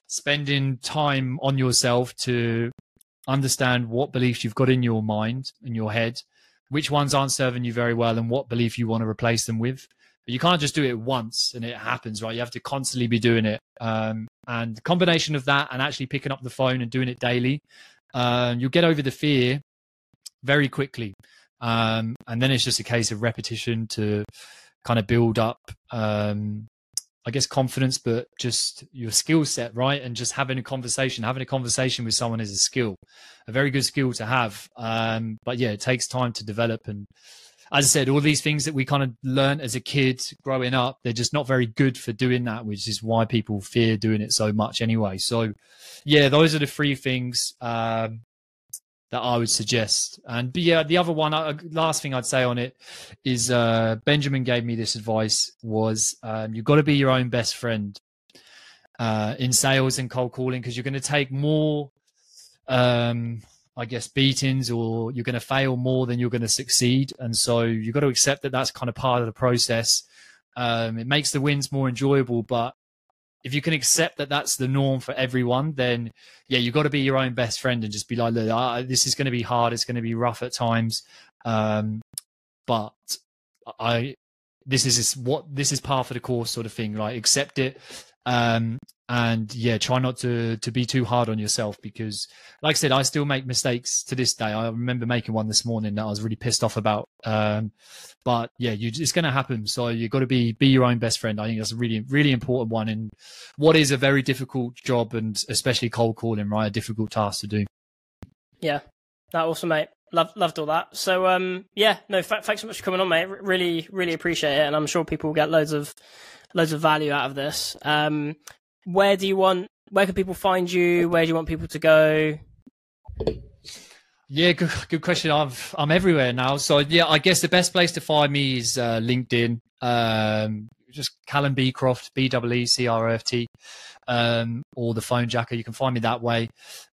spending time on yourself to understand what beliefs you've got in your mind, in your head, which ones aren't serving you very well, and what belief you want to replace them with. But you can't just do it once and it happens, right? You have to constantly be doing it. Um, and combination of that and actually picking up the phone and doing it daily, uh, you'll get over the fear very quickly. Um, and then it's just a case of repetition to kind of build up, um, I guess, confidence, but just your skill set, right? And just having a conversation, having a conversation with someone is a skill, a very good skill to have. Um, but yeah, it takes time to develop and as I said, all these things that we kind of learned as a kid growing up, they're just not very good for doing that, which is why people fear doing it so much anyway. So, yeah, those are the three things um, that I would suggest. And yeah, the other one, uh, last thing I'd say on it is uh, Benjamin gave me this advice: was um, you've got to be your own best friend uh, in sales and cold calling because you're going to take more. Um, I guess, beatings or you're going to fail more than you're going to succeed. And so you've got to accept that that's kind of part of the process. Um, it makes the wins more enjoyable, but if you can accept that that's the norm for everyone, then yeah, you've got to be your own best friend and just be like, look, this is going to be hard. It's going to be rough at times. Um, but I, this is what this is part of the course sort of thing, right? Accept it. Um, and yeah try not to to be too hard on yourself because like i said i still make mistakes to this day. I remember making one this morning that i was really pissed off about. Um, but yeah you, it's going to happen. So you've got to be be your own best friend. I think that's a really really important one in what is a very difficult job and especially cold calling right? A difficult task to do. Yeah. That awesome mate. Loved, loved all that. So, um, yeah, no, th- thanks so much for coming on, mate. really, really appreciate it, and I'm sure people will get loads of, loads of value out of this. Um, where do you want? Where can people find you? Where do you want people to go? Yeah, good, good question. I'm I'm everywhere now, so yeah, I guess the best place to find me is uh, LinkedIn. Um, just Callum Beecroft, B W E C R O F T, um, or the Phonejacker. You can find me that way.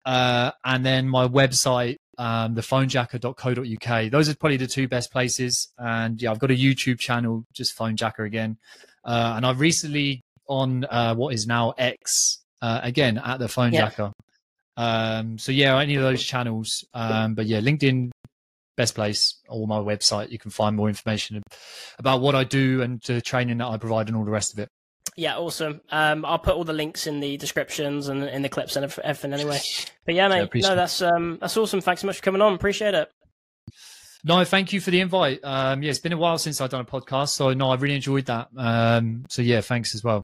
Uh, and then my website, um, thephonejacker.co.uk. Those are probably the two best places. And yeah, I've got a YouTube channel, just Phonejacker again. Uh, and I've recently on uh, what is now X. Uh, again, at the phone Yeah. jacker. Um, so yeah, any of those channels. Um, but yeah, LinkedIn, best place, or my website. You can find more information about what I do and the training that I provide and all the rest of it. Yeah, awesome. Um, I'll put all the links in the descriptions and in the clips and everything anyway. But yeah, mate, appreciate no, that's um, that's awesome. Thanks so much for coming on. Appreciate it. No, thank you for the invite. Um, yeah, it's been a while since I've done a podcast, so no, I really enjoyed that. Um, so yeah, thanks as well.